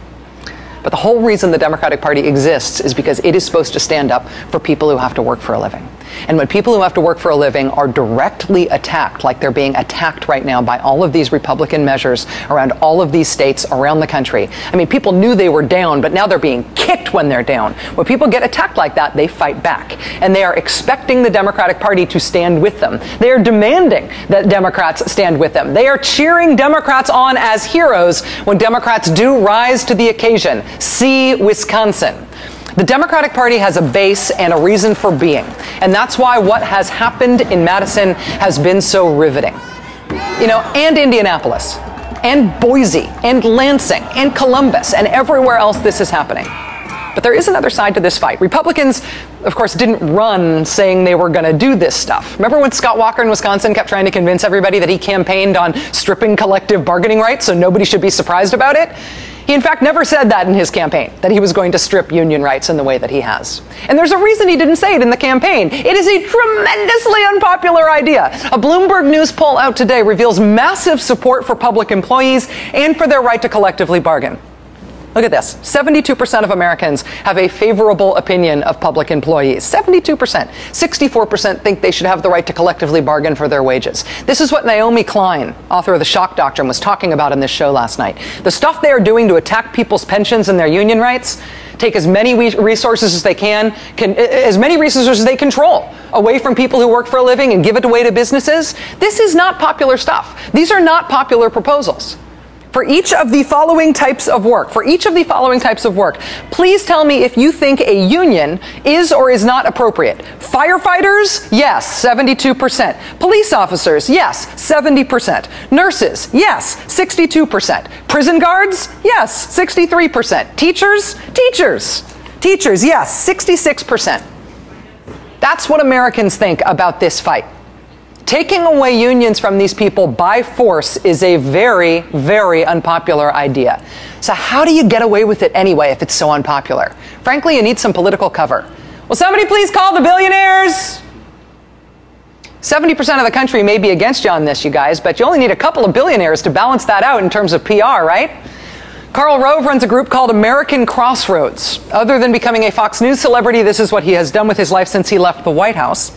But the whole reason the Democratic Party exists is because it is supposed to stand up for people who have to work for a living. And when people who have to work for a living are directly attacked, like they're being attacked right now by all of these Republican measures around all of these states around the country. I mean, people knew they were down, but now they're being kicked when they're down. When people get attacked like that, they fight back. And they are expecting the Democratic Party to stand with them. They are demanding that Democrats stand with them. They are cheering Democrats on as heroes when Democrats do rise to the occasion. See Wisconsin. The Democratic Party has a base and a reason for being. And that's why what has happened in Madison has been so riveting. You know, and Indianapolis, and Boise, and Lansing, and Columbus, and everywhere else this is happening. But there is another side to this fight. Republicans, of course, didn't run saying they were going to do this stuff. Remember when Scott Walker in Wisconsin kept trying to convince everybody that he campaigned on stripping collective bargaining rights so nobody should be surprised about it? He, in fact, never said that in his campaign, that he was going to strip union rights in the way that he has. And there's a reason he didn't say it in the campaign. It is a tremendously unpopular idea. A Bloomberg News poll out today reveals massive support for public employees and for their right to collectively bargain. Look at this 72% of Americans have a favorable opinion of public employees. 72%. 64% think they should have the right to collectively bargain for their wages. This is what Naomi Klein, author of The Shock Doctrine, was talking about in this show last night. The stuff they are doing to attack people's pensions and their union rights take as many resources as they can, can, as many resources as they control away from people who work for a living and give it away to businesses. This is not popular stuff. These are not popular proposals. For each of the following types of work, for each of the following types of work, please tell me if you think a union is or is not appropriate. Firefighters, yes, 72%. Police officers, yes, 70%. Nurses, yes, 62%. Prison guards, yes, 63%. Teachers, teachers, teachers, yes, 66%. That's what Americans think about this fight. Taking away unions from these people by force is a very, very unpopular idea. So, how do you get away with it anyway if it's so unpopular? Frankly, you need some political cover. Will somebody please call the billionaires? 70% of the country may be against you on this, you guys, but you only need a couple of billionaires to balance that out in terms of PR, right? Karl Rove runs a group called American Crossroads. Other than becoming a Fox News celebrity, this is what he has done with his life since he left the White House.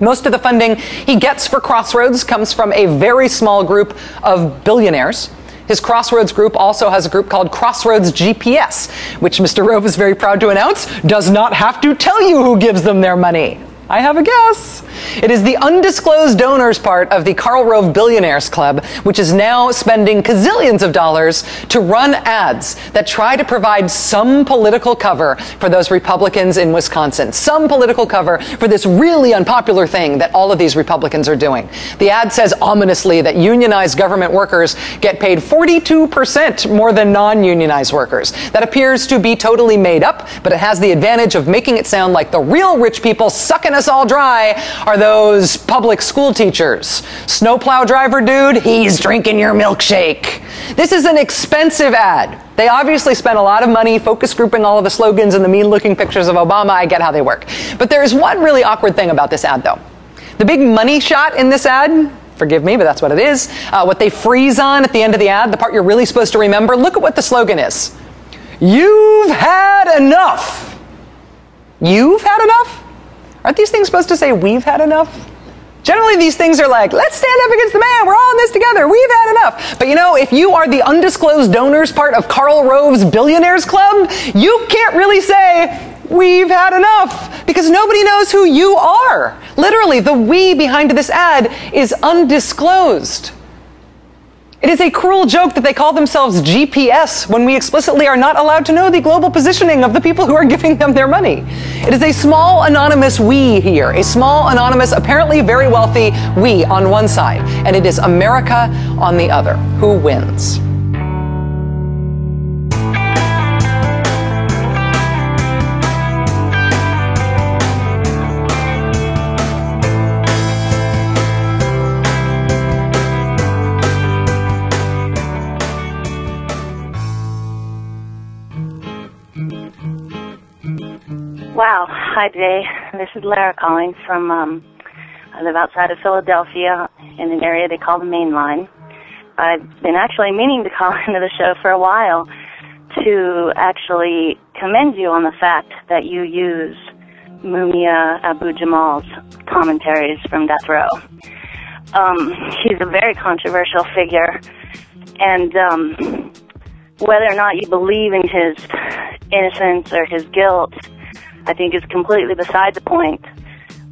Most of the funding he gets for Crossroads comes from a very small group of billionaires. His Crossroads group also has a group called Crossroads GPS, which Mr. Rove is very proud to announce does not have to tell you who gives them their money. I have a guess. It is the undisclosed donors part of the Karl Rove Billionaires Club, which is now spending gazillions of dollars to run ads that try to provide some political cover for those Republicans in Wisconsin, some political cover for this really unpopular thing that all of these Republicans are doing. The ad says ominously that unionized government workers get paid 42% more than non unionized workers. That appears to be totally made up, but it has the advantage of making it sound like the real rich people sucking us all dry are those public school teachers. Snowplow driver dude, he's drinking your milkshake. This is an expensive ad. They obviously spent a lot of money focus grouping all of the slogans and the mean looking pictures of Obama. I get how they work. But there is one really awkward thing about this ad, though. The big money shot in this ad, forgive me, but that's what it is, uh, what they freeze on at the end of the ad, the part you're really supposed to remember, look at what the slogan is. You've had enough. You've had enough? Aren't these things supposed to say we've had enough? Generally, these things are like, let's stand up against the man. We're all in this together. We've had enough. But you know, if you are the undisclosed donors part of Karl Rove's Billionaires Club, you can't really say, we've had enough because nobody knows who you are. Literally, the we behind this ad is undisclosed. It is a cruel joke that they call themselves GPS when we explicitly are not allowed to know the global positioning of the people who are giving them their money. It is a small anonymous we here, a small anonymous, apparently very wealthy we on one side, and it is America on the other. Who wins? Wow. Hi, Jay. This is Lara calling from, um, I live outside of Philadelphia in an area they call the Main Line. I've been actually meaning to call into the show for a while to actually commend you on the fact that you use Mumia Abu Jamal's commentaries from Death Row. Um, he's a very controversial figure, and um, whether or not you believe in his innocence or his guilt, I think is completely beside the point.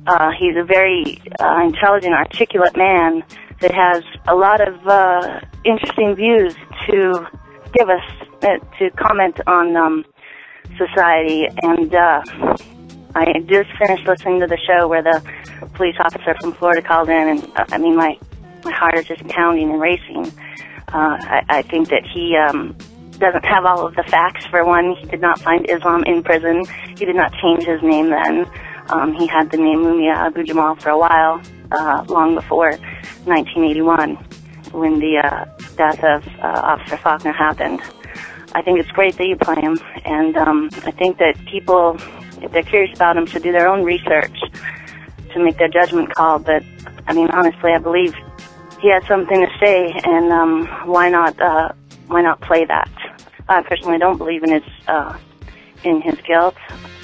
Uh, he's a very uh, intelligent, articulate man that has a lot of uh, interesting views to give us, uh, to comment on um, society. And uh, I just finished listening to the show where the police officer from Florida called in, and uh, I mean, my my heart is just pounding and racing. Uh, I, I think that he um, doesn't have all of the facts. For one, he did not find Islam in prison. He did not change his name then. Um, he had the name Mumia Abu Jamal for a while, uh, long before 1981, when the uh, death of uh, Officer Faulkner happened. I think it's great that you play him, and um, I think that people, if they're curious about him, should do their own research to make their judgment call. But I mean, honestly, I believe he has something to say, and um, why not? Uh, why not play that? I personally don't believe in his uh, in his guilt.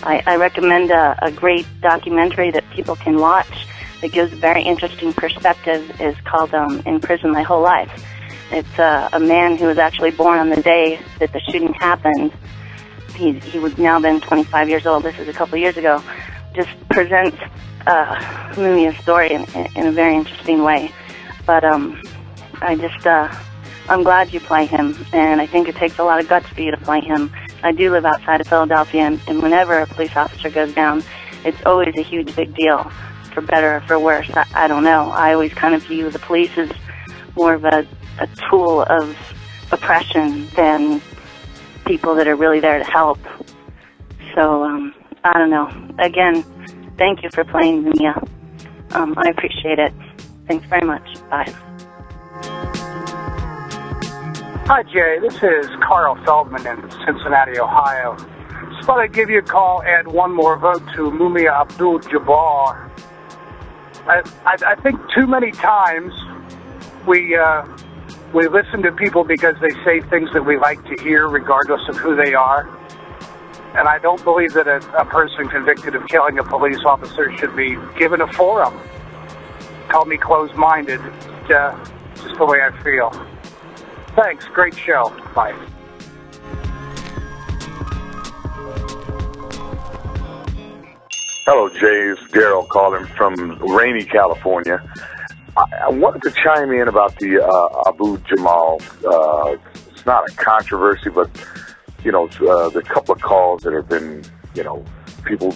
I, I recommend a, a great documentary that people can watch that gives a very interesting perspective. is called um, "In Prison My Whole Life." It's uh, a man who was actually born on the day that the shooting happened. He he was now been 25 years old. This is a couple years ago. Just presents uh, Mumia's story in, in a very interesting way. But um, I just uh, I'm glad you play him, and I think it takes a lot of guts for you to play him. I do live outside of Philadelphia, and, and whenever a police officer goes down, it's always a huge, big deal, for better or for worse. I, I don't know. I always kind of view the police as more of a, a tool of oppression than people that are really there to help. So, um, I don't know. Again, thank you for playing Mia. Um, I appreciate it. Thanks very much. Bye. Hi, Jay. This is Carl Feldman in Cincinnati, Ohio. Just thought I'd give you a call, add one more vote to Mumia Abdul Jabbar. I, I, I think too many times we uh, we listen to people because they say things that we like to hear, regardless of who they are. And I don't believe that a, a person convicted of killing a police officer should be given a forum. Call me closed-minded, uh, just the way I feel. Thanks. Great show. Bye. Hello, Jay. It's Darryl calling from rainy California. I, I wanted to chime in about the uh, Abu Jamal. Uh, it's not a controversy, but you know, uh, the couple of calls that have been, you know, people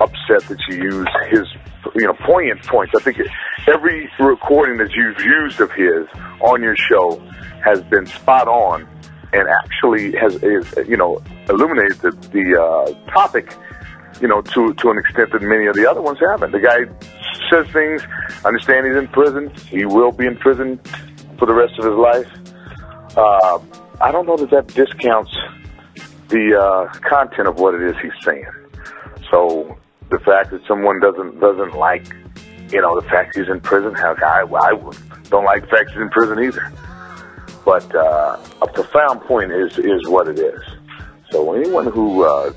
upset that you use his, you know, poignant points. I think every recording that you've used of his on your show has been spot on and actually has, is, you know, illuminated the, the uh, topic, you know, to to an extent that many of the other ones haven't. The guy says things. Understand he's in prison. He will be in prison for the rest of his life. Uh, I don't know that that discounts the uh, content of what it is he's saying. So the fact that someone doesn't doesn't like, you know, the fact he's in prison, heck, I, I don't like the fact he's in prison either. But uh, a profound point is is what it is. So anyone who uh,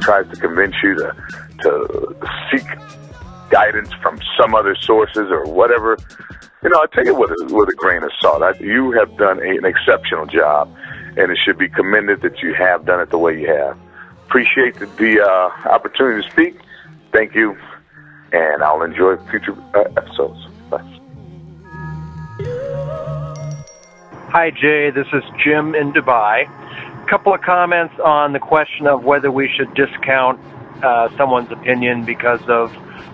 tries to convince you to to seek guidance from some other sources or whatever, you know, I take it with a, with a grain of salt. I, you have done a, an exceptional job, and it should be commended that you have done it the way you have. Appreciate the, the uh, opportunity to speak. Thank you, and I'll enjoy future uh, episodes. Bye. Hi, Jay. This is Jim in Dubai. A couple of comments on the question of whether we should discount uh, someone's opinion because of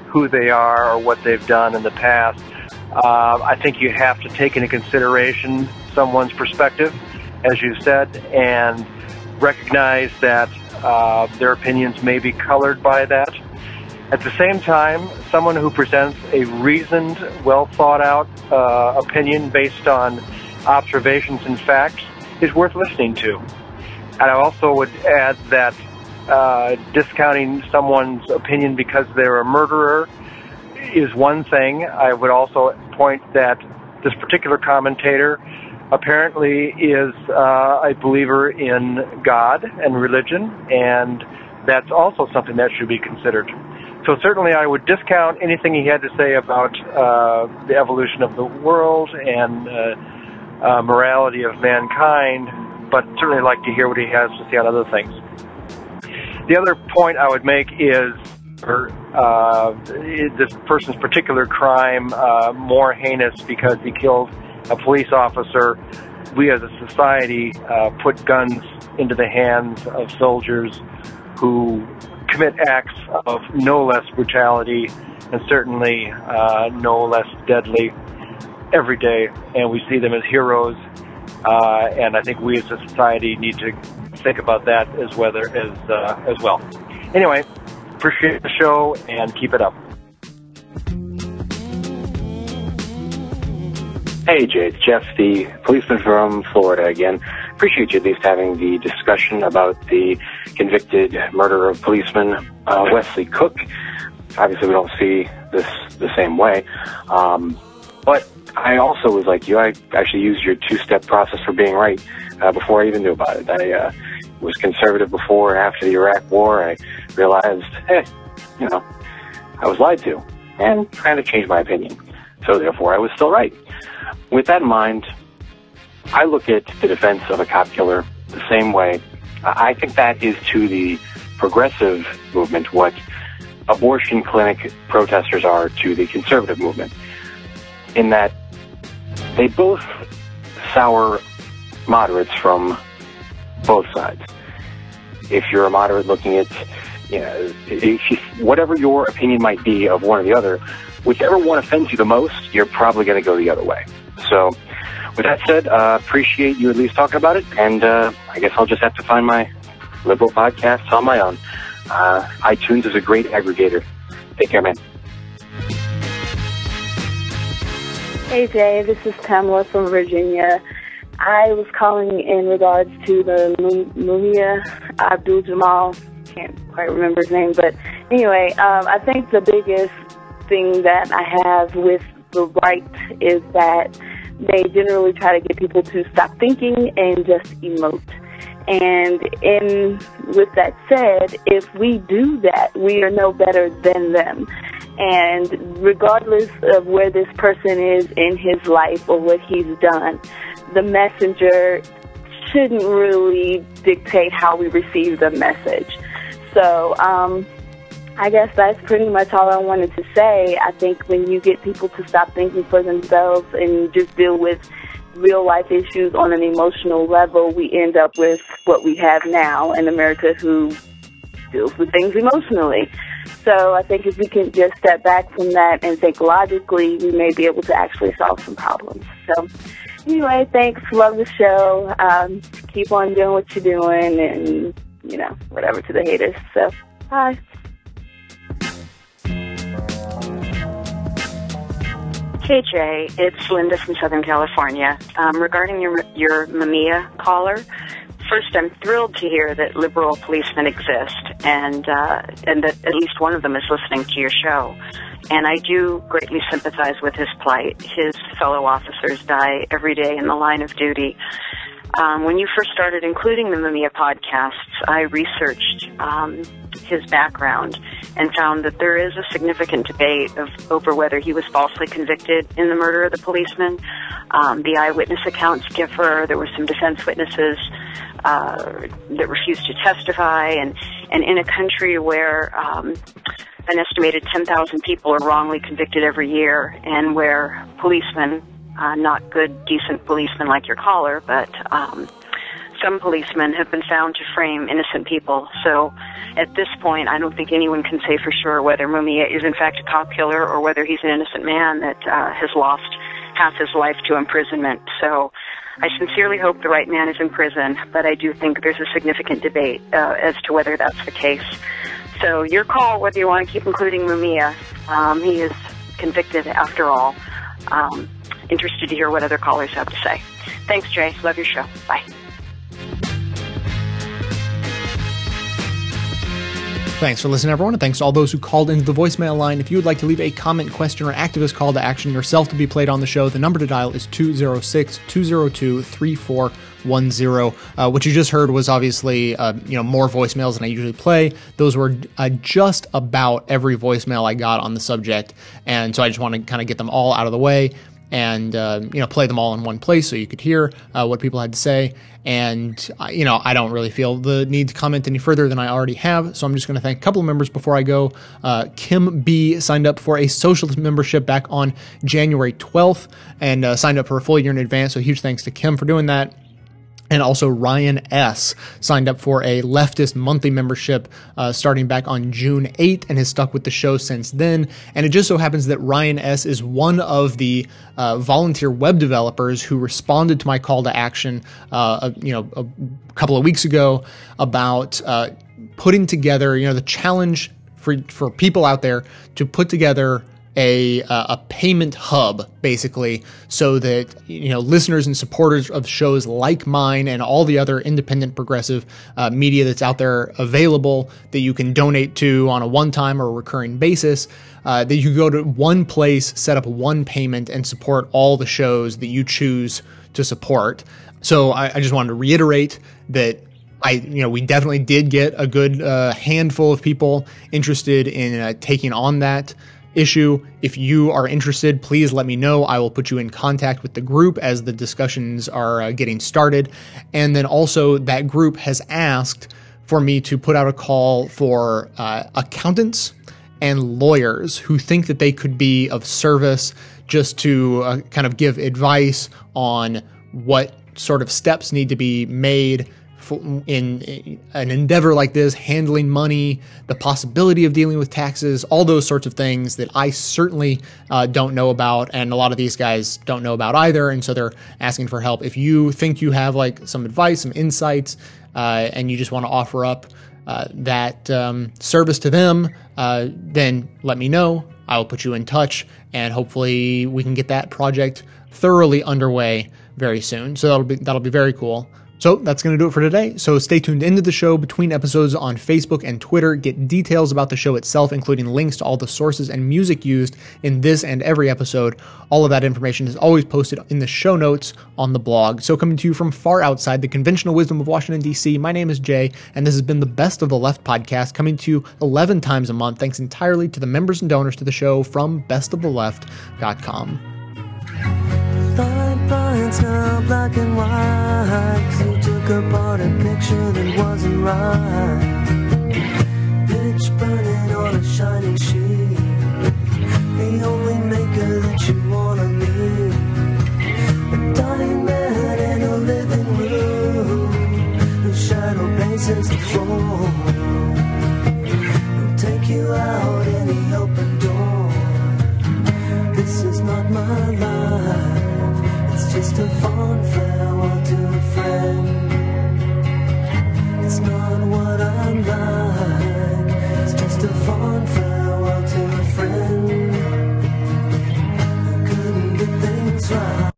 who they are or what they've done in the past. Uh, I think you have to take into consideration someone's perspective, as you said, and recognize that uh, their opinions may be colored by that. At the same time, someone who presents a reasoned, well thought out uh, opinion based on observations and facts is worth listening to. And I also would add that uh, discounting someone's opinion because they're a murderer is one thing. I would also point that this particular commentator apparently is uh, a believer in God and religion, and that's also something that should be considered. So certainly, I would discount anything he had to say about uh, the evolution of the world and uh, uh, morality of mankind, but certainly like to hear what he has to say on other things. The other point I would make is uh, this person's particular crime uh, more heinous because he killed a police officer. We as a society uh, put guns into the hands of soldiers who commit acts of no less brutality and certainly uh, no less deadly every day, and we see them as heroes. Uh, and I think we as a society need to think about that as whether as uh, as well. Anyway, appreciate the show and keep it up. Hey, Jay, it's Jeff, the policeman from Florida again. Appreciate you at least having the discussion about the convicted murder of policeman uh, Wesley Cook. Obviously, we don't see this the same way. Um, but I also was like you. I actually used your two-step process for being right uh, before I even knew about it. I uh, was conservative before and after the Iraq War. I realized, hey, you know, I was lied to, and kind of changed my opinion. So therefore, I was still right. With that in mind, I look at the defense of a cop killer the same way. I think that is to the progressive movement what abortion clinic protesters are to the conservative movement. In that they both sour moderates from both sides. If you're a moderate looking at, you know, whatever your opinion might be of one or the other, whichever one offends you the most, you're probably going to go the other way. So, with that said, uh, appreciate you at least talking about it, and uh, I guess I'll just have to find my liberal podcasts on my own. Uh, iTunes is a great aggregator. Take care, man. Hey Jay, this is Pamela from Virginia. I was calling in regards to the Mu- Mumia Abdul Jamal. Can't quite remember his name, but anyway, um, I think the biggest thing that I have with the right is that they generally try to get people to stop thinking and just emote. And in with that said, if we do that, we are no better than them. And regardless of where this person is in his life or what he's done, the messenger shouldn't really dictate how we receive the message. So, um, I guess that's pretty much all I wanted to say. I think when you get people to stop thinking for themselves and just deal with real life issues on an emotional level, we end up with what we have now in America who deals with things emotionally. So I think if we can just step back from that and think logically, we may be able to actually solve some problems. So anyway, thanks. Love the show. Um, keep on doing what you're doing and, you know, whatever to the haters. So bye. Hey Jay, it's Linda from Southern California. Um, regarding your your Mumia caller, first I'm thrilled to hear that liberal policemen exist, and uh, and that at least one of them is listening to your show. And I do greatly sympathize with his plight. His fellow officers die every day in the line of duty. Um, when you first started including the Mumia podcasts, I researched um, his background and found that there is a significant debate of, over whether he was falsely convicted in the murder of the policeman. Um, the eyewitness accounts differ. There were some defense witnesses uh, that refused to testify, and and in a country where um, an estimated 10,000 people are wrongly convicted every year, and where policemen, uh, not good, decent policemen like your caller, but um, some policemen have been found to frame innocent people. So at this point, I don't think anyone can say for sure whether Mumia is in fact a cop killer or whether he's an innocent man that uh, has lost half his life to imprisonment. So I sincerely hope the right man is in prison, but I do think there's a significant debate uh, as to whether that's the case. So your call, whether you want to keep including Mumia, um, he is convicted after all. Um, interested to hear what other callers have to say. Thanks, Jay. Love your show. Bye. Thanks for listening, everyone, and thanks to all those who called into the voicemail line. If you would like to leave a comment, question, or activist call to action yourself to be played on the show, the number to dial is 206 202 3410. Uh, what you just heard was obviously uh, you know more voicemails than I usually play. Those were uh, just about every voicemail I got on the subject, and so I just want to kind of get them all out of the way and uh, you know play them all in one place so you could hear uh, what people had to say. And uh, you know I don't really feel the need to comment any further than I already have, so I'm just going to thank a couple of members before I go. Uh, Kim B signed up for a socialist membership back on January 12th and uh, signed up for a full year in advance. So huge thanks to Kim for doing that. And also Ryan S. signed up for a leftist monthly membership uh, starting back on June 8th and has stuck with the show since then. And it just so happens that Ryan S. is one of the uh, volunteer web developers who responded to my call to action, uh, you know, a couple of weeks ago about uh, putting together, you know, the challenge for for people out there to put together a uh, a payment hub basically so that you know listeners and supporters of shows like mine and all the other independent progressive uh, media that's out there available that you can donate to on a one time or recurring basis uh, that you go to one place set up one payment and support all the shows that you choose to support. So I, I just wanted to reiterate that I, you know, we definitely did get a good uh, handful of people interested in uh, taking on that issue. If you are interested, please let me know. I will put you in contact with the group as the discussions are uh, getting started. And then also, that group has asked for me to put out a call for uh, accountants and lawyers who think that they could be of service just to uh, kind of give advice on what sort of steps need to be made in an endeavor like this, handling money, the possibility of dealing with taxes, all those sorts of things that I certainly uh, don't know about, and a lot of these guys don't know about either, and so they're asking for help. If you think you have like some advice, some insights, uh, and you just want to offer up uh, that um, service to them, uh, then let me know. I will put you in touch, and hopefully we can get that project thoroughly underway very soon. So that'll be that'll be very cool. So that's going to do it for today. So stay tuned into the show between episodes on Facebook and Twitter. Get details about the show itself, including links to all the sources and music used in this and every episode. All of that information is always posted in the show notes on the blog. So coming to you from far outside the conventional wisdom of Washington, D.C., my name is Jay, and this has been the Best of the Left podcast, coming to you 11 times a month, thanks entirely to the members and donors to the show from bestoftheleft.com tell black and white. You took apart a picture that wasn't right. Pitch burning on a shining sheet. The only maker that you wanna meet A dying man in a living room. Whose shadow bases the floor. He'll take you out? it's just a fond farewell to a friend. I couldn't get things right.